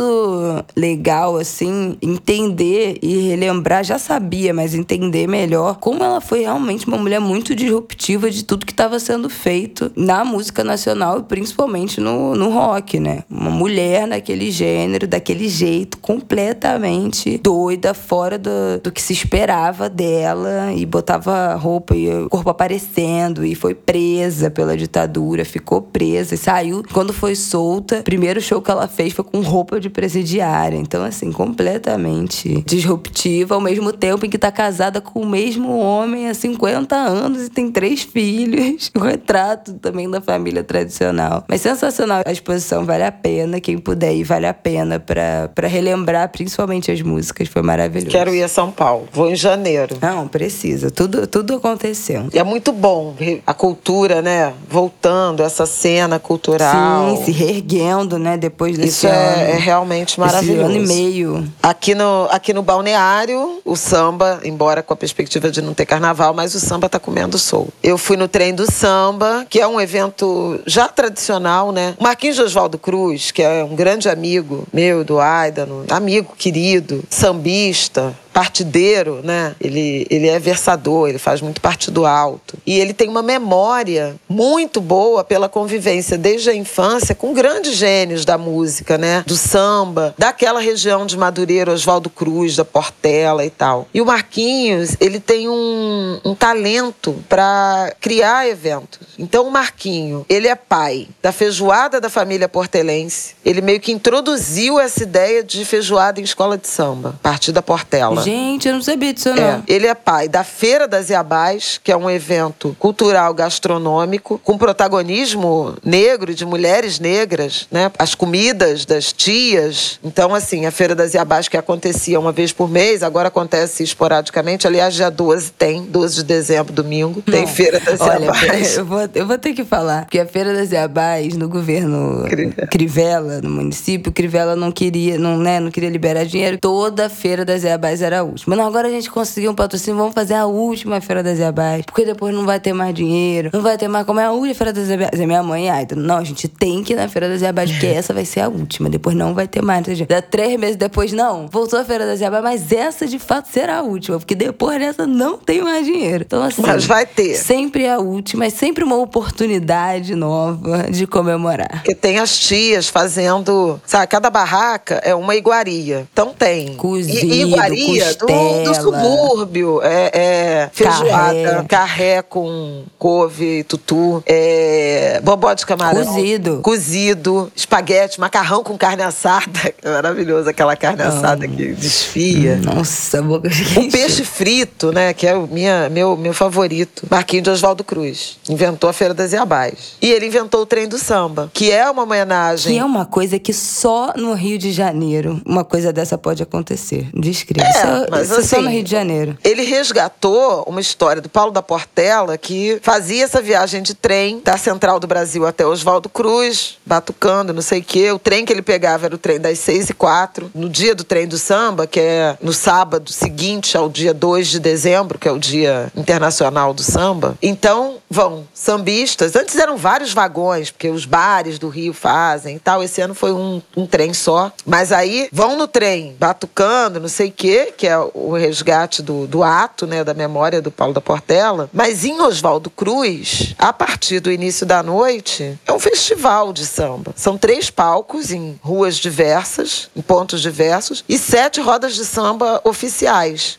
legal, assim, entender e relembrar, já sabia, mas entender melhor como ela foi realmente uma mulher muito disruptiva de tudo que estava sendo feito na música nacional e principalmente no, no rock, né? Uma mulher naquele gênero, daquele jeito, completamente doida, fora do, do que se esperava dela e botava roupa e o corpo aparecendo e foi presa pela ditadura, ficou presa e saiu. Quando foi solta, primeiro show que ela fez foi com roupa de presidiária. Então, assim, completamente disruptiva, ao mesmo tempo em que tá casada com o mesmo homem há 50 anos e tem três filhos. O retrato também da família tradicional. Mas sensacional. A exposição vale a pena. Quem puder ir, vale a pena para relembrar principalmente as músicas. Foi maravilhoso. Quero ir a São Paulo. Vou em janeiro. Não, precisa. Tudo, tudo aconteceu. E é muito bom a cultura, né? Voltando, essa cena cultural. Sim, se reerguendo, né? Depois desse Isso ano. é, é realmente maravilhoso. Esse ano e meio. Aqui no, aqui no balneário, o samba, embora com a perspectiva de não ter carnaval, mas o samba tá comendo solto. Eu fui no trem do samba, que é um evento já tradicional, né? Marquinhos Oswaldo Cruz, que é um grande amigo meu, do Aidano, amigo querido, sambista, partideiro, né? Ele, ele é versador, ele faz muito partido alto. E ele tem uma memória muito boa pela convivência desde a infância com grandes gênios da música, né? Do samba, daquela região de Madureira, Oswaldo Cruz, da Portela e tal. E o Marquinhos, ele tem um, um talento para criar eventos. Então o Marquinho, ele é pai da feijoada da família portelense. Ele meio que introduziu essa ideia de feijoada em escola de samba, a partir da Portela. Gente, eu não sabia disso, não. É, ele é pai da Feira das Iabás, que é um evento cultural gastronômico com protagonismo negro de mulheres negras, né? As comidas das tias. Então, assim, a Feira das Iabás que acontecia uma vez por mês, agora acontece esporadicamente. Aliás, dia 12 tem, 12 de dezembro, domingo, tem Não. Feira das Olha, Iabás. eu vou, eu vou ter que falar. Porque a Feira das Iabás, no governo Crivella. Crivella, no município, Crivella não queria, não, né, não queria liberar dinheiro. Toda a Feira das Iabás era a última. Não, agora a gente conseguiu um patrocínio, vamos fazer a última Feira das Iabás. Porque depois não vai ter mais dinheiro, não vai ter mais como é a última Feira das Iabás. E minha mãe, ai, não, a gente tem que ir na Feira das Iabás, porque essa vai ser a última. Depois não vai ter mais. quê. Dá três meses depois, não, voltou a Feira das Iabás, mas essa de fato será a última. Porque depois dessa não tem mais dinheiro. Então, assim. Mas vai ter. Sempre a última, é sempre uma oportunidade nova de comemorar. Porque tem as tias fazendo. Sabe, cada barraca é uma iguaria. Então tem. Cozido, I- iguaria do, do costela. subúrbio. É, é feijoada, carré. com couve, tutu, é, bobó de camarão. Cozido. Cozido, espaguete, macarrão com carne assada. É maravilhoso aquela carne assada que desfia. Nossa, boca O peixe frito, né? Que é o minha, meu, meu favorito. Marquinho de Oswaldo Cruz. Inventou a Feira das Iabás. E ele inventou o trem do samba, que é uma homenagem. Que é uma coisa que só no Rio de Janeiro uma coisa dessa pode acontecer. Descreve. É, Isso, mas isso só assim, no Rio de Janeiro. Ele resgatou uma história do Paulo da Portela que fazia essa viagem de trem da central do Brasil até Oswaldo Cruz, batucando, não sei o quê. O trem que ele pegava era o trem das seis e quatro. No dia do trem do samba, que é no sábado seguinte ao dia 2 de dezembro, que é o dia internacional do samba. Então, vão sambistas. Antes eram vários vagões, porque os bares do Rio fazem e tal. Esse ano foi um, um trem só. Mas aí vão no trem, batucando, não sei o quê, que é o resgate do, do ato, né, da memória do Paulo da Portela. Mas em Oswaldo Cruz, a partir do início da noite, é um festival de samba. São três palcos em ruas diversas, em pontos diversos, e sete rodas de samba oficiais.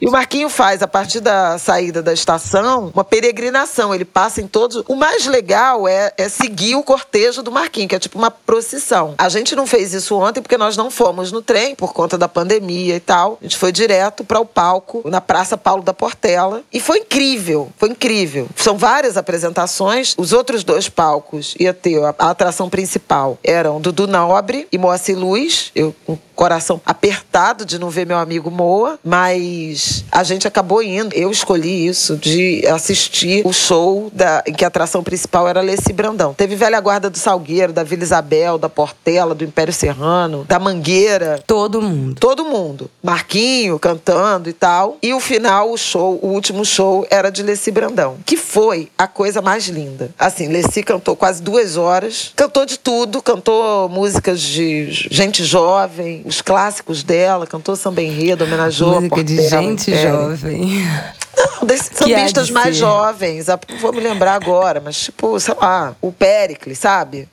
E o Marquinho faz, a partir da saída da estação, uma peregrinação. Ele passa em todos. O mais legal é, é seguir o cortejo do Marquinho, que é tipo uma procissão. A gente não fez isso ontem porque nós não fomos no trem por conta da pandemia e tal. A gente foi direto para o palco, na Praça Paulo da Portela. E foi incrível, foi incrível. São várias apresentações. Os outros dois palcos ia ter a, a atração principal eram Dudu Nobre e Moacir Luz. Eu coração apertado de não ver meu amigo Moa, mas a gente acabou indo. Eu escolhi isso de assistir o show da, em que a atração principal era Leci Brandão. Teve Velha Guarda do Salgueiro, da Vila Isabel, da Portela, do Império Serrano, da Mangueira. Todo mundo. Todo mundo. Marquinho cantando e tal. E o final, o show, o último show, era de Leci Brandão. Que foi a coisa mais linda. Assim, Leci cantou quase duas horas. Cantou de tudo. Cantou músicas de gente jovem, os clássicos dela. Cantou samba enredo, homenageou a Música de Portela, gente é. jovem. Não, desses de sambistas mais ser. jovens. vou me lembrar agora, mas tipo, sei lá, o Péricles, sabe?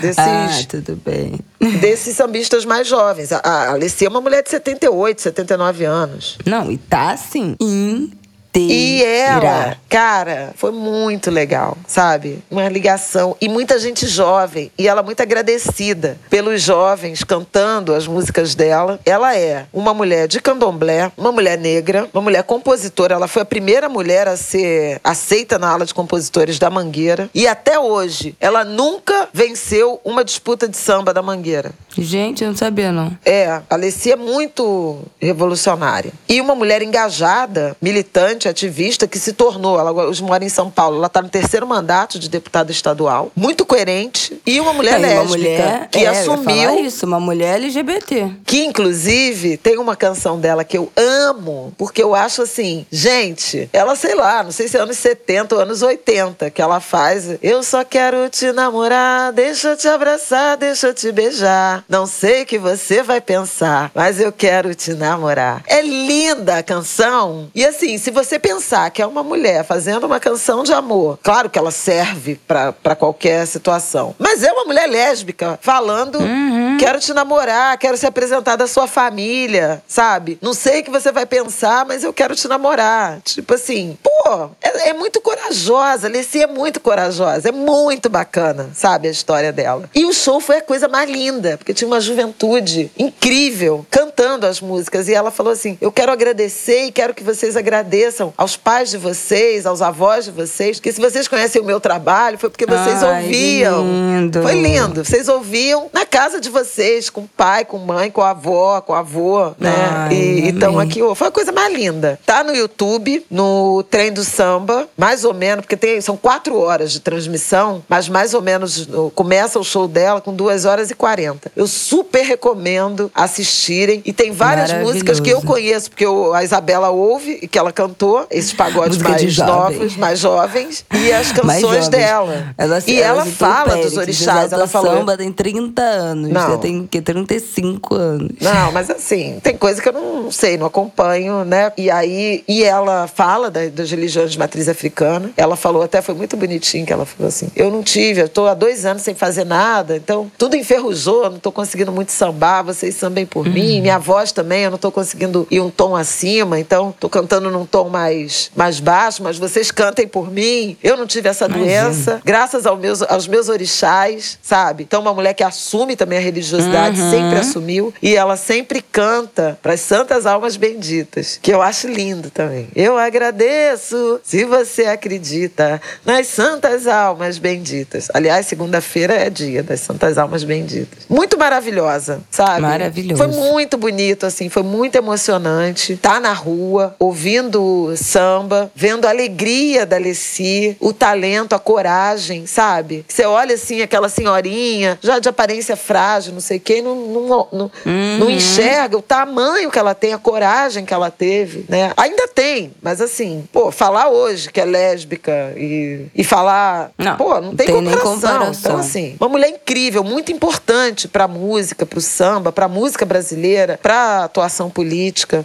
Desses, Ah, tudo bem. desses sambistas mais jovens. A, a Alessia é uma mulher de 78, 79 anos. Não, e tá assim, E ela, cara, foi muito legal, sabe? Uma ligação. E muita gente jovem. E ela muito agradecida pelos jovens cantando as músicas dela. Ela é uma mulher de candomblé, uma mulher negra, uma mulher compositora. Ela foi a primeira mulher a ser aceita na ala de compositores da Mangueira. E até hoje, ela nunca venceu uma disputa de samba da Mangueira. Gente, eu não sabia, não. É, a Alessia é muito revolucionária. E uma mulher engajada, militante, ativista, que se tornou, ela hoje mora em São Paulo, ela está no terceiro mandato de deputada estadual, muito coerente. E uma mulher é, lésbica uma mulher, que é, assumiu. isso, uma mulher LGBT. Que, inclusive, tem uma canção dela que eu amo, porque eu acho assim, gente, ela, sei lá, não sei se é anos 70 ou anos 80, que ela faz. Eu só quero te namorar, deixa eu te abraçar, deixa eu te beijar. Não sei o que você vai pensar, mas eu quero te namorar. É linda a canção. E assim, se você pensar que é uma mulher fazendo uma canção de amor, claro que ela serve para qualquer situação, mas é uma mulher lésbica falando: uhum. quero te namorar, quero se apresentar da sua família, sabe? Não sei o que você vai pensar, mas eu quero te namorar. Tipo assim, pô, é, é muito corajosa. Alessia é muito corajosa. É muito bacana, sabe, a história dela. E o show foi a coisa mais linda, porque tinha uma juventude incrível cantando as músicas. E ela falou assim: Eu quero agradecer e quero que vocês agradeçam aos pais de vocês, aos avós de vocês, que se vocês conhecem o meu trabalho, foi porque vocês Ai, ouviam. Lindo. Foi lindo. Vocês ouviam na casa de vocês, com o pai, com mãe, com a avó, com o avô, né? Ai, e então aqui, foi a coisa mais linda. Tá no YouTube, no Trem do Samba, mais ou menos, porque tem, são quatro horas de transmissão, mas mais ou menos começa o show dela com duas horas e quarenta. Eu super recomendo assistirem. E tem várias músicas que eu conheço, porque eu, a Isabela ouve e que ela cantou, esses pagodes mais novos, mais jovens, e as canções dela. Ela, e ela, ela fala dos orixás. Ela falou. samba tem 30 anos, não. já tem que 35 anos. Não, mas assim, tem coisa que eu não sei, não acompanho, né? E aí, e ela fala da, das religiões de matriz africana. Ela falou, até foi muito bonitinho que ela falou assim: eu não tive, eu tô há dois anos sem fazer nada, então tudo enferrujou, não tô conseguindo muito sambar, vocês sambem por uhum. mim. Minha voz também, eu não tô conseguindo ir um tom acima, então tô cantando num tom mais, mais baixo, mas vocês cantem por mim. Eu não tive essa Imagina. doença, graças aos meus, aos meus orixás, sabe? Então, uma mulher que assume também a religiosidade, uhum. sempre assumiu, e ela sempre canta para as santas almas benditas, que eu acho lindo também. Eu agradeço se você acredita nas santas almas benditas. Aliás, segunda-feira é dia das santas almas benditas. Muito maravilhosa, sabe? Maravilhoso. Foi muito bonito, assim, foi muito emocionante. Tá na rua, ouvindo samba, vendo a alegria da Leci, o talento, a coragem, sabe? Você olha assim, aquela senhorinha, já de aparência frágil, não sei quem, não, não, não, uhum. não enxerga o tamanho que ela tem, a coragem que ela teve, né? Ainda tem, mas assim, pô, falar hoje que é lésbica e, e falar, não, pô, não tem, tem comparação. comparação. Então, assim, uma mulher incrível, muito importante pra música, pro samba, pra música brasileira, pra atuação política.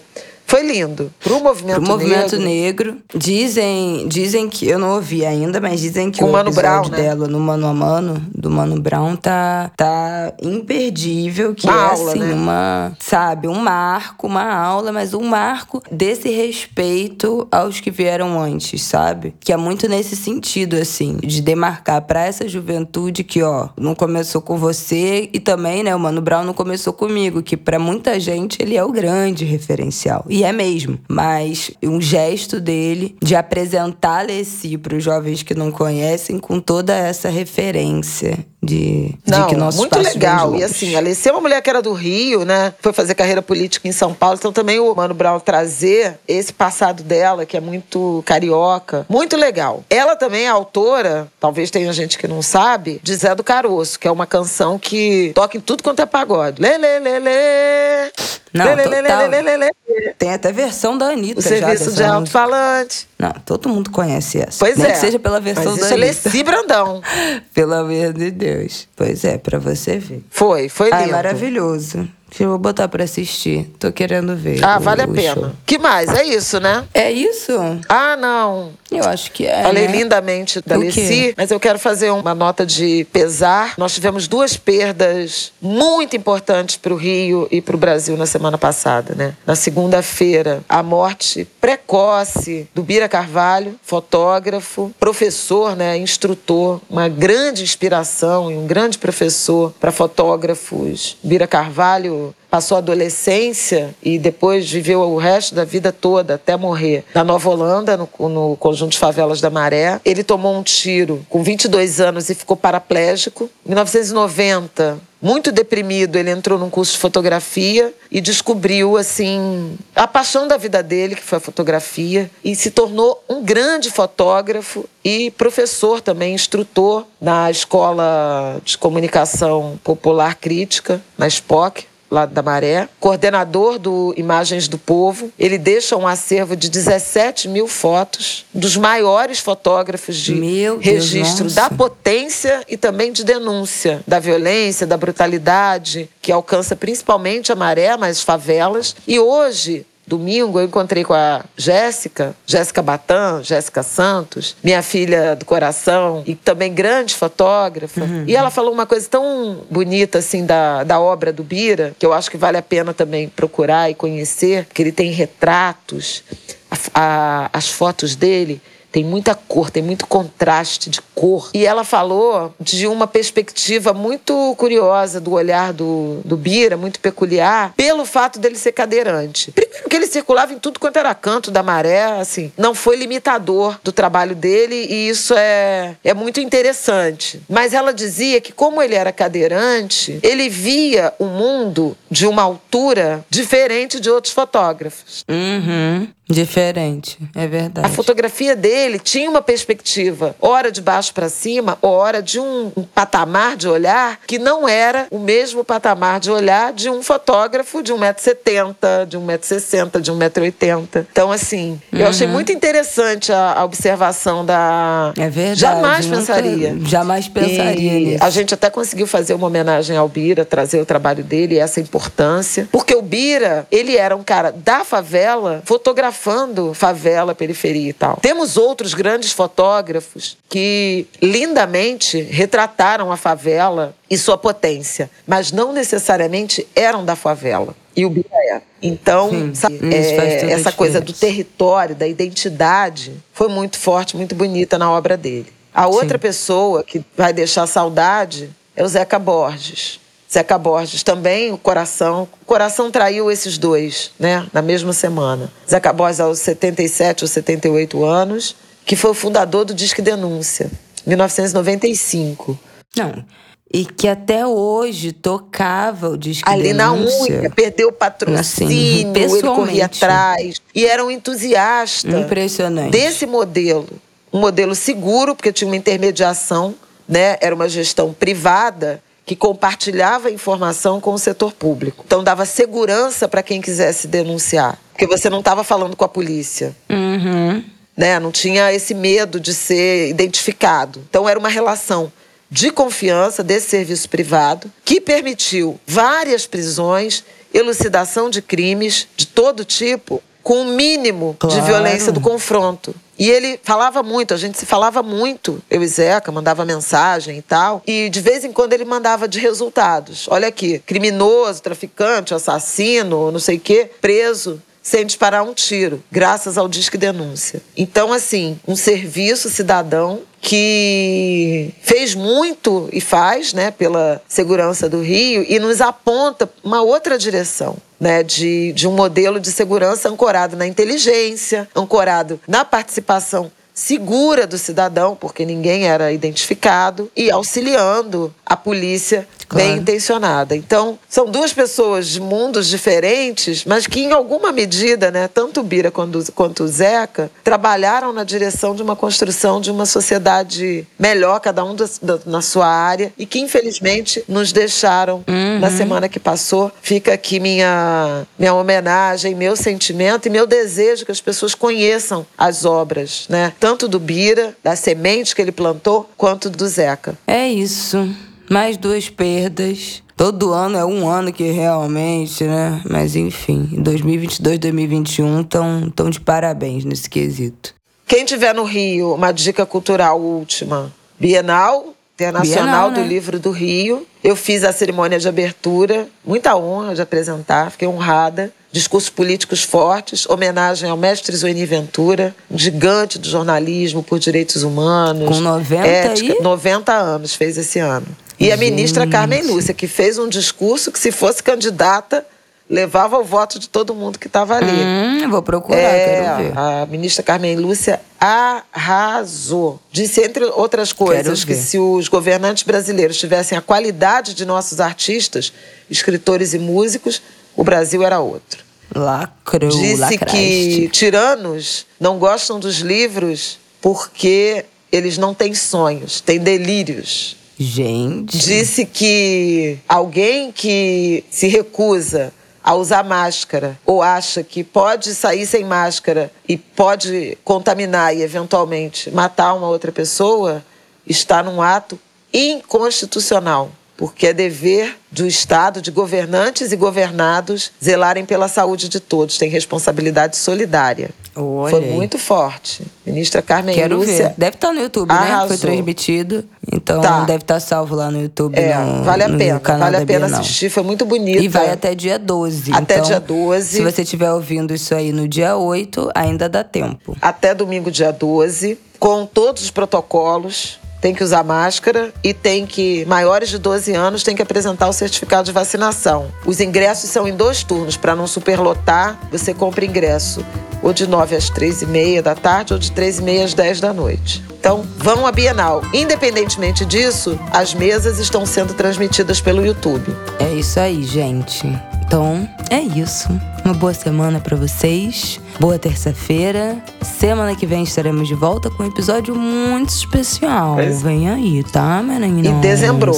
Foi lindo. Pro movimento, Pro movimento negro. negro. Dizem, dizem que, eu não ouvi ainda, mas dizem que Com o Mano Brown, né? dela no Mano a Mano, do Mano Brown, tá, tá imperdível. Que uma é aula, assim, né? uma, sabe, um marco, uma aula, mas um marco desse respeito aos que vieram antes, sabe? Que é muito nesse sentido, assim, de demarcar para essa juventude que, ó, não começou com você e também, né, o Mano Brown não começou comigo, que para muita gente ele é o grande referencial. E é mesmo. Mas um gesto dele de apresentar Alessi para os jovens que não conhecem com toda essa referência de, não, de que muito legal. E assim, a Alessi é uma mulher que era do Rio, né? Foi fazer carreira política em São Paulo. Então também o Mano Brown trazer esse passado dela, que é muito carioca. Muito legal. Ela também é autora, talvez tenha gente que não sabe, de Zé do Caroço, que é uma canção que toca em tudo quanto é pagode. Lê, lê, lê, lê. Não, lê, lê, lê, lê, lê, lê, Tem até versão da Anitta o serviço de alto-falante. Não, todo mundo conhece essa. Pois é. que seja pela versão da isso Anitta. é Leci Brandão. Pelo amor de Deus. Pois é, pra você ver. Foi, foi lindo. É maravilhoso. Eu vou botar pra assistir. Tô querendo ver. Ah, o- vale a pena. show. Que mais? É isso, né? É isso? Ah, não. Eu acho que é. Falei né? lindamente da Leci, mas eu quero fazer uma nota de pesar. Nós tivemos duas perdas muito importantes para o Rio e para o Brasil na semana passada, né? Na segunda-feira, a morte precoce do Bira Carvalho, fotógrafo, professor, né, instrutor, uma grande inspiração e um grande professor para fotógrafos. Bira Carvalho passou a adolescência e depois viveu o resto da vida toda até morrer na Nova Holanda, no, no conjunto de favelas da Maré. Ele tomou um tiro com 22 anos e ficou paraplégico. Em 1990, muito deprimido, ele entrou num curso de fotografia e descobriu assim a paixão da vida dele, que foi a fotografia, e se tornou um grande fotógrafo e professor também, instrutor na Escola de Comunicação Popular Crítica, na SPOC lá da Maré, coordenador do Imagens do Povo. Ele deixa um acervo de 17 mil fotos dos maiores fotógrafos de Meu Deus, registro nossa. da potência e também de denúncia da violência, da brutalidade, que alcança principalmente a Maré, mas as favelas. E hoje, domingo, eu encontrei com a Jéssica, Jéssica Batan, Jéssica Santos, minha filha do coração e também grande fotógrafa. E ela falou uma coisa tão bonita assim da, da obra do Bira, que eu acho que vale a pena também procurar e conhecer, que ele tem retratos, a- a- as fotos dele tem muita cor, tem muito contraste de cor. E ela falou de uma perspectiva muito curiosa do olhar do, do Bira, muito peculiar, pelo fato dele ser cadeirante. Primeiro que ele circulava em tudo quanto era canto da maré, assim, não foi limitador do trabalho dele e isso é, é muito interessante. Mas ela dizia que como ele era cadeirante, ele via o mundo de uma altura diferente de outros fotógrafos. Uhum. Diferente, é A verdade. fotografia dele tinha uma perspectiva, ora de baixo para cima, ora de um, um patamar de olhar que não era o mesmo patamar de olhar de um fotógrafo de 1,70m, de 1,60m, de 1,80m. Então, assim, eu achei muito interessante a, a observação da. É verdade. Jamais pensaria. Jamais pensaria E nisso. A gente até conseguiu fazer uma homenagem ao Bira, trazer o trabalho dele e essa importância. Porque o Bira, ele era um cara da favela, fotografando favela, periferia e tal. Temos outros grandes fotógrafos que lindamente retrataram a favela e sua potência, mas não necessariamente eram da favela. E o Bira é. Então, Sim, sabe, é, essa coisa do território, da identidade, foi muito forte, muito bonita na obra dele. A outra Sim. pessoa que vai deixar saudade é o Zeca Borges. Zeca Borges também, o coração. O coração traiu esses dois, né, na mesma semana. Zeca Borges, aos 77 ou 78 anos, que foi o fundador do Disque Denúncia, 1995. Não. E que até hoje tocava o disco Ali na Denúncia. unha, perdeu o patrocínio, Assim, ele corria atrás. E era um entusiasta Impressionante. desse modelo. Um modelo seguro, porque tinha uma intermediação, né? era uma gestão privada que compartilhava informação com o setor público. Então dava segurança para quem quisesse denunciar. Porque você não estava falando com a polícia. Uhum. né? Não tinha esse medo de ser identificado. Então era uma relação de confiança desse serviço privado que permitiu várias prisões, elucidação de crimes de todo tipo, com um mínimo de Claro. violência do confronto. E ele falava muito, a gente se falava muito. Eu e Zeca mandava mensagem e tal. E de vez em quando ele mandava de resultados. Olha aqui, criminoso, traficante, assassino, não sei o quê, preso sem disparar um tiro, graças ao Disque Denúncia. Então, assim, um serviço cidadão que fez muito e faz, né, pela segurança do Rio e nos aponta uma outra direção. Né, de, de um modelo de segurança ancorado na inteligência, ancorado na participação segura do cidadão, porque ninguém era identificado, e auxiliando a polícia Claro. bem intencionada. Então, são duas pessoas de mundos diferentes, mas que, em alguma medida, né, tanto o Bira quanto, quanto o Zeca, trabalharam na direção de uma construção de uma sociedade melhor, cada um da- da- na sua área, e que, infelizmente, nos deixaram na semana que passou. Fica aqui minha, minha homenagem, meu sentimento e meu desejo que as pessoas conheçam as obras, né? Tanto do Bira, da semente que ele plantou, quanto do Zeca. É isso. Mais duas perdas. Todo ano é um ano que realmente, né? Mas enfim, 2022, 2021 estão tão de parabéns nesse quesito. Quem tiver no Rio, uma dica cultural última. Bienal Internacional Bienal, né? do Livro do Rio. Eu fiz a cerimônia de abertura, muita honra de apresentar, fiquei honrada. Discursos políticos fortes, homenagem ao mestre Zoini Ventura, gigante do jornalismo por direitos humanos. Com 90 ética, e... 90 anos fez esse ano. E Gente. a ministra Carmen Lúcia, que fez um discurso que, se fosse candidata, levava o voto de todo mundo que estava ali. Hum, vou procurar, é, quero ver. A ministra Carmen Lúcia arrasou. Disse, entre outras coisas, que se os governantes brasileiros tivessem a qualidade de nossos artistas, escritores e músicos, o Brasil era outro. Lacrou, Disse lacraste. que tiranos não gostam dos livros porque eles não têm sonhos, têm delírios. Gente. Disse que alguém que se recusa a usar máscara ou acha que pode sair sem máscara e pode contaminar e eventualmente matar uma outra pessoa, está num ato inconstitucional, porque é dever do Estado, de governantes e governados, zelarem pela saúde de todos. Tem responsabilidade solidária. Foi muito forte. Ministra Carmen Quero Lúcia ver. Deve estar no YouTube, arrasou. né? Foi transmitido. Então Tá. deve estar salvo lá no YouTube. É, no, vale a pena. Vale a pena assistir. Foi muito bonito. E vai até dia 12. Até então, dia 12. Se você estiver ouvindo isso aí no dia 8, ainda dá tempo. até domingo, dia 12, com todos os protocolos. Tem que usar máscara e tem que, maiores de 12 anos, tem que apresentar o certificado de vacinação. Os ingressos são em dois turnos, para não superlotar, você compra ingresso ou de 9 às 3 e meia da tarde ou de 3 e meia às 10 da noite. Então, vão à Bienal. Independentemente disso, as mesas estão sendo transmitidas pelo YouTube. É isso aí, gente. Então, é isso. Uma boa semana pra vocês. Boa terça-feira. Semana que vem estaremos de volta com um episódio muito especial. Pois- Vem aí, tá, meninas? Em dezembro.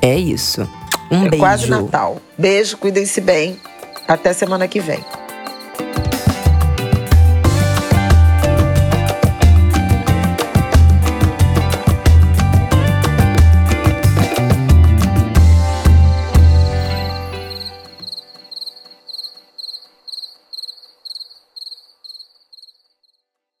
É isso. Um é beijo. quase Natal. Beijo, cuidem-se bem. Até semana que vem.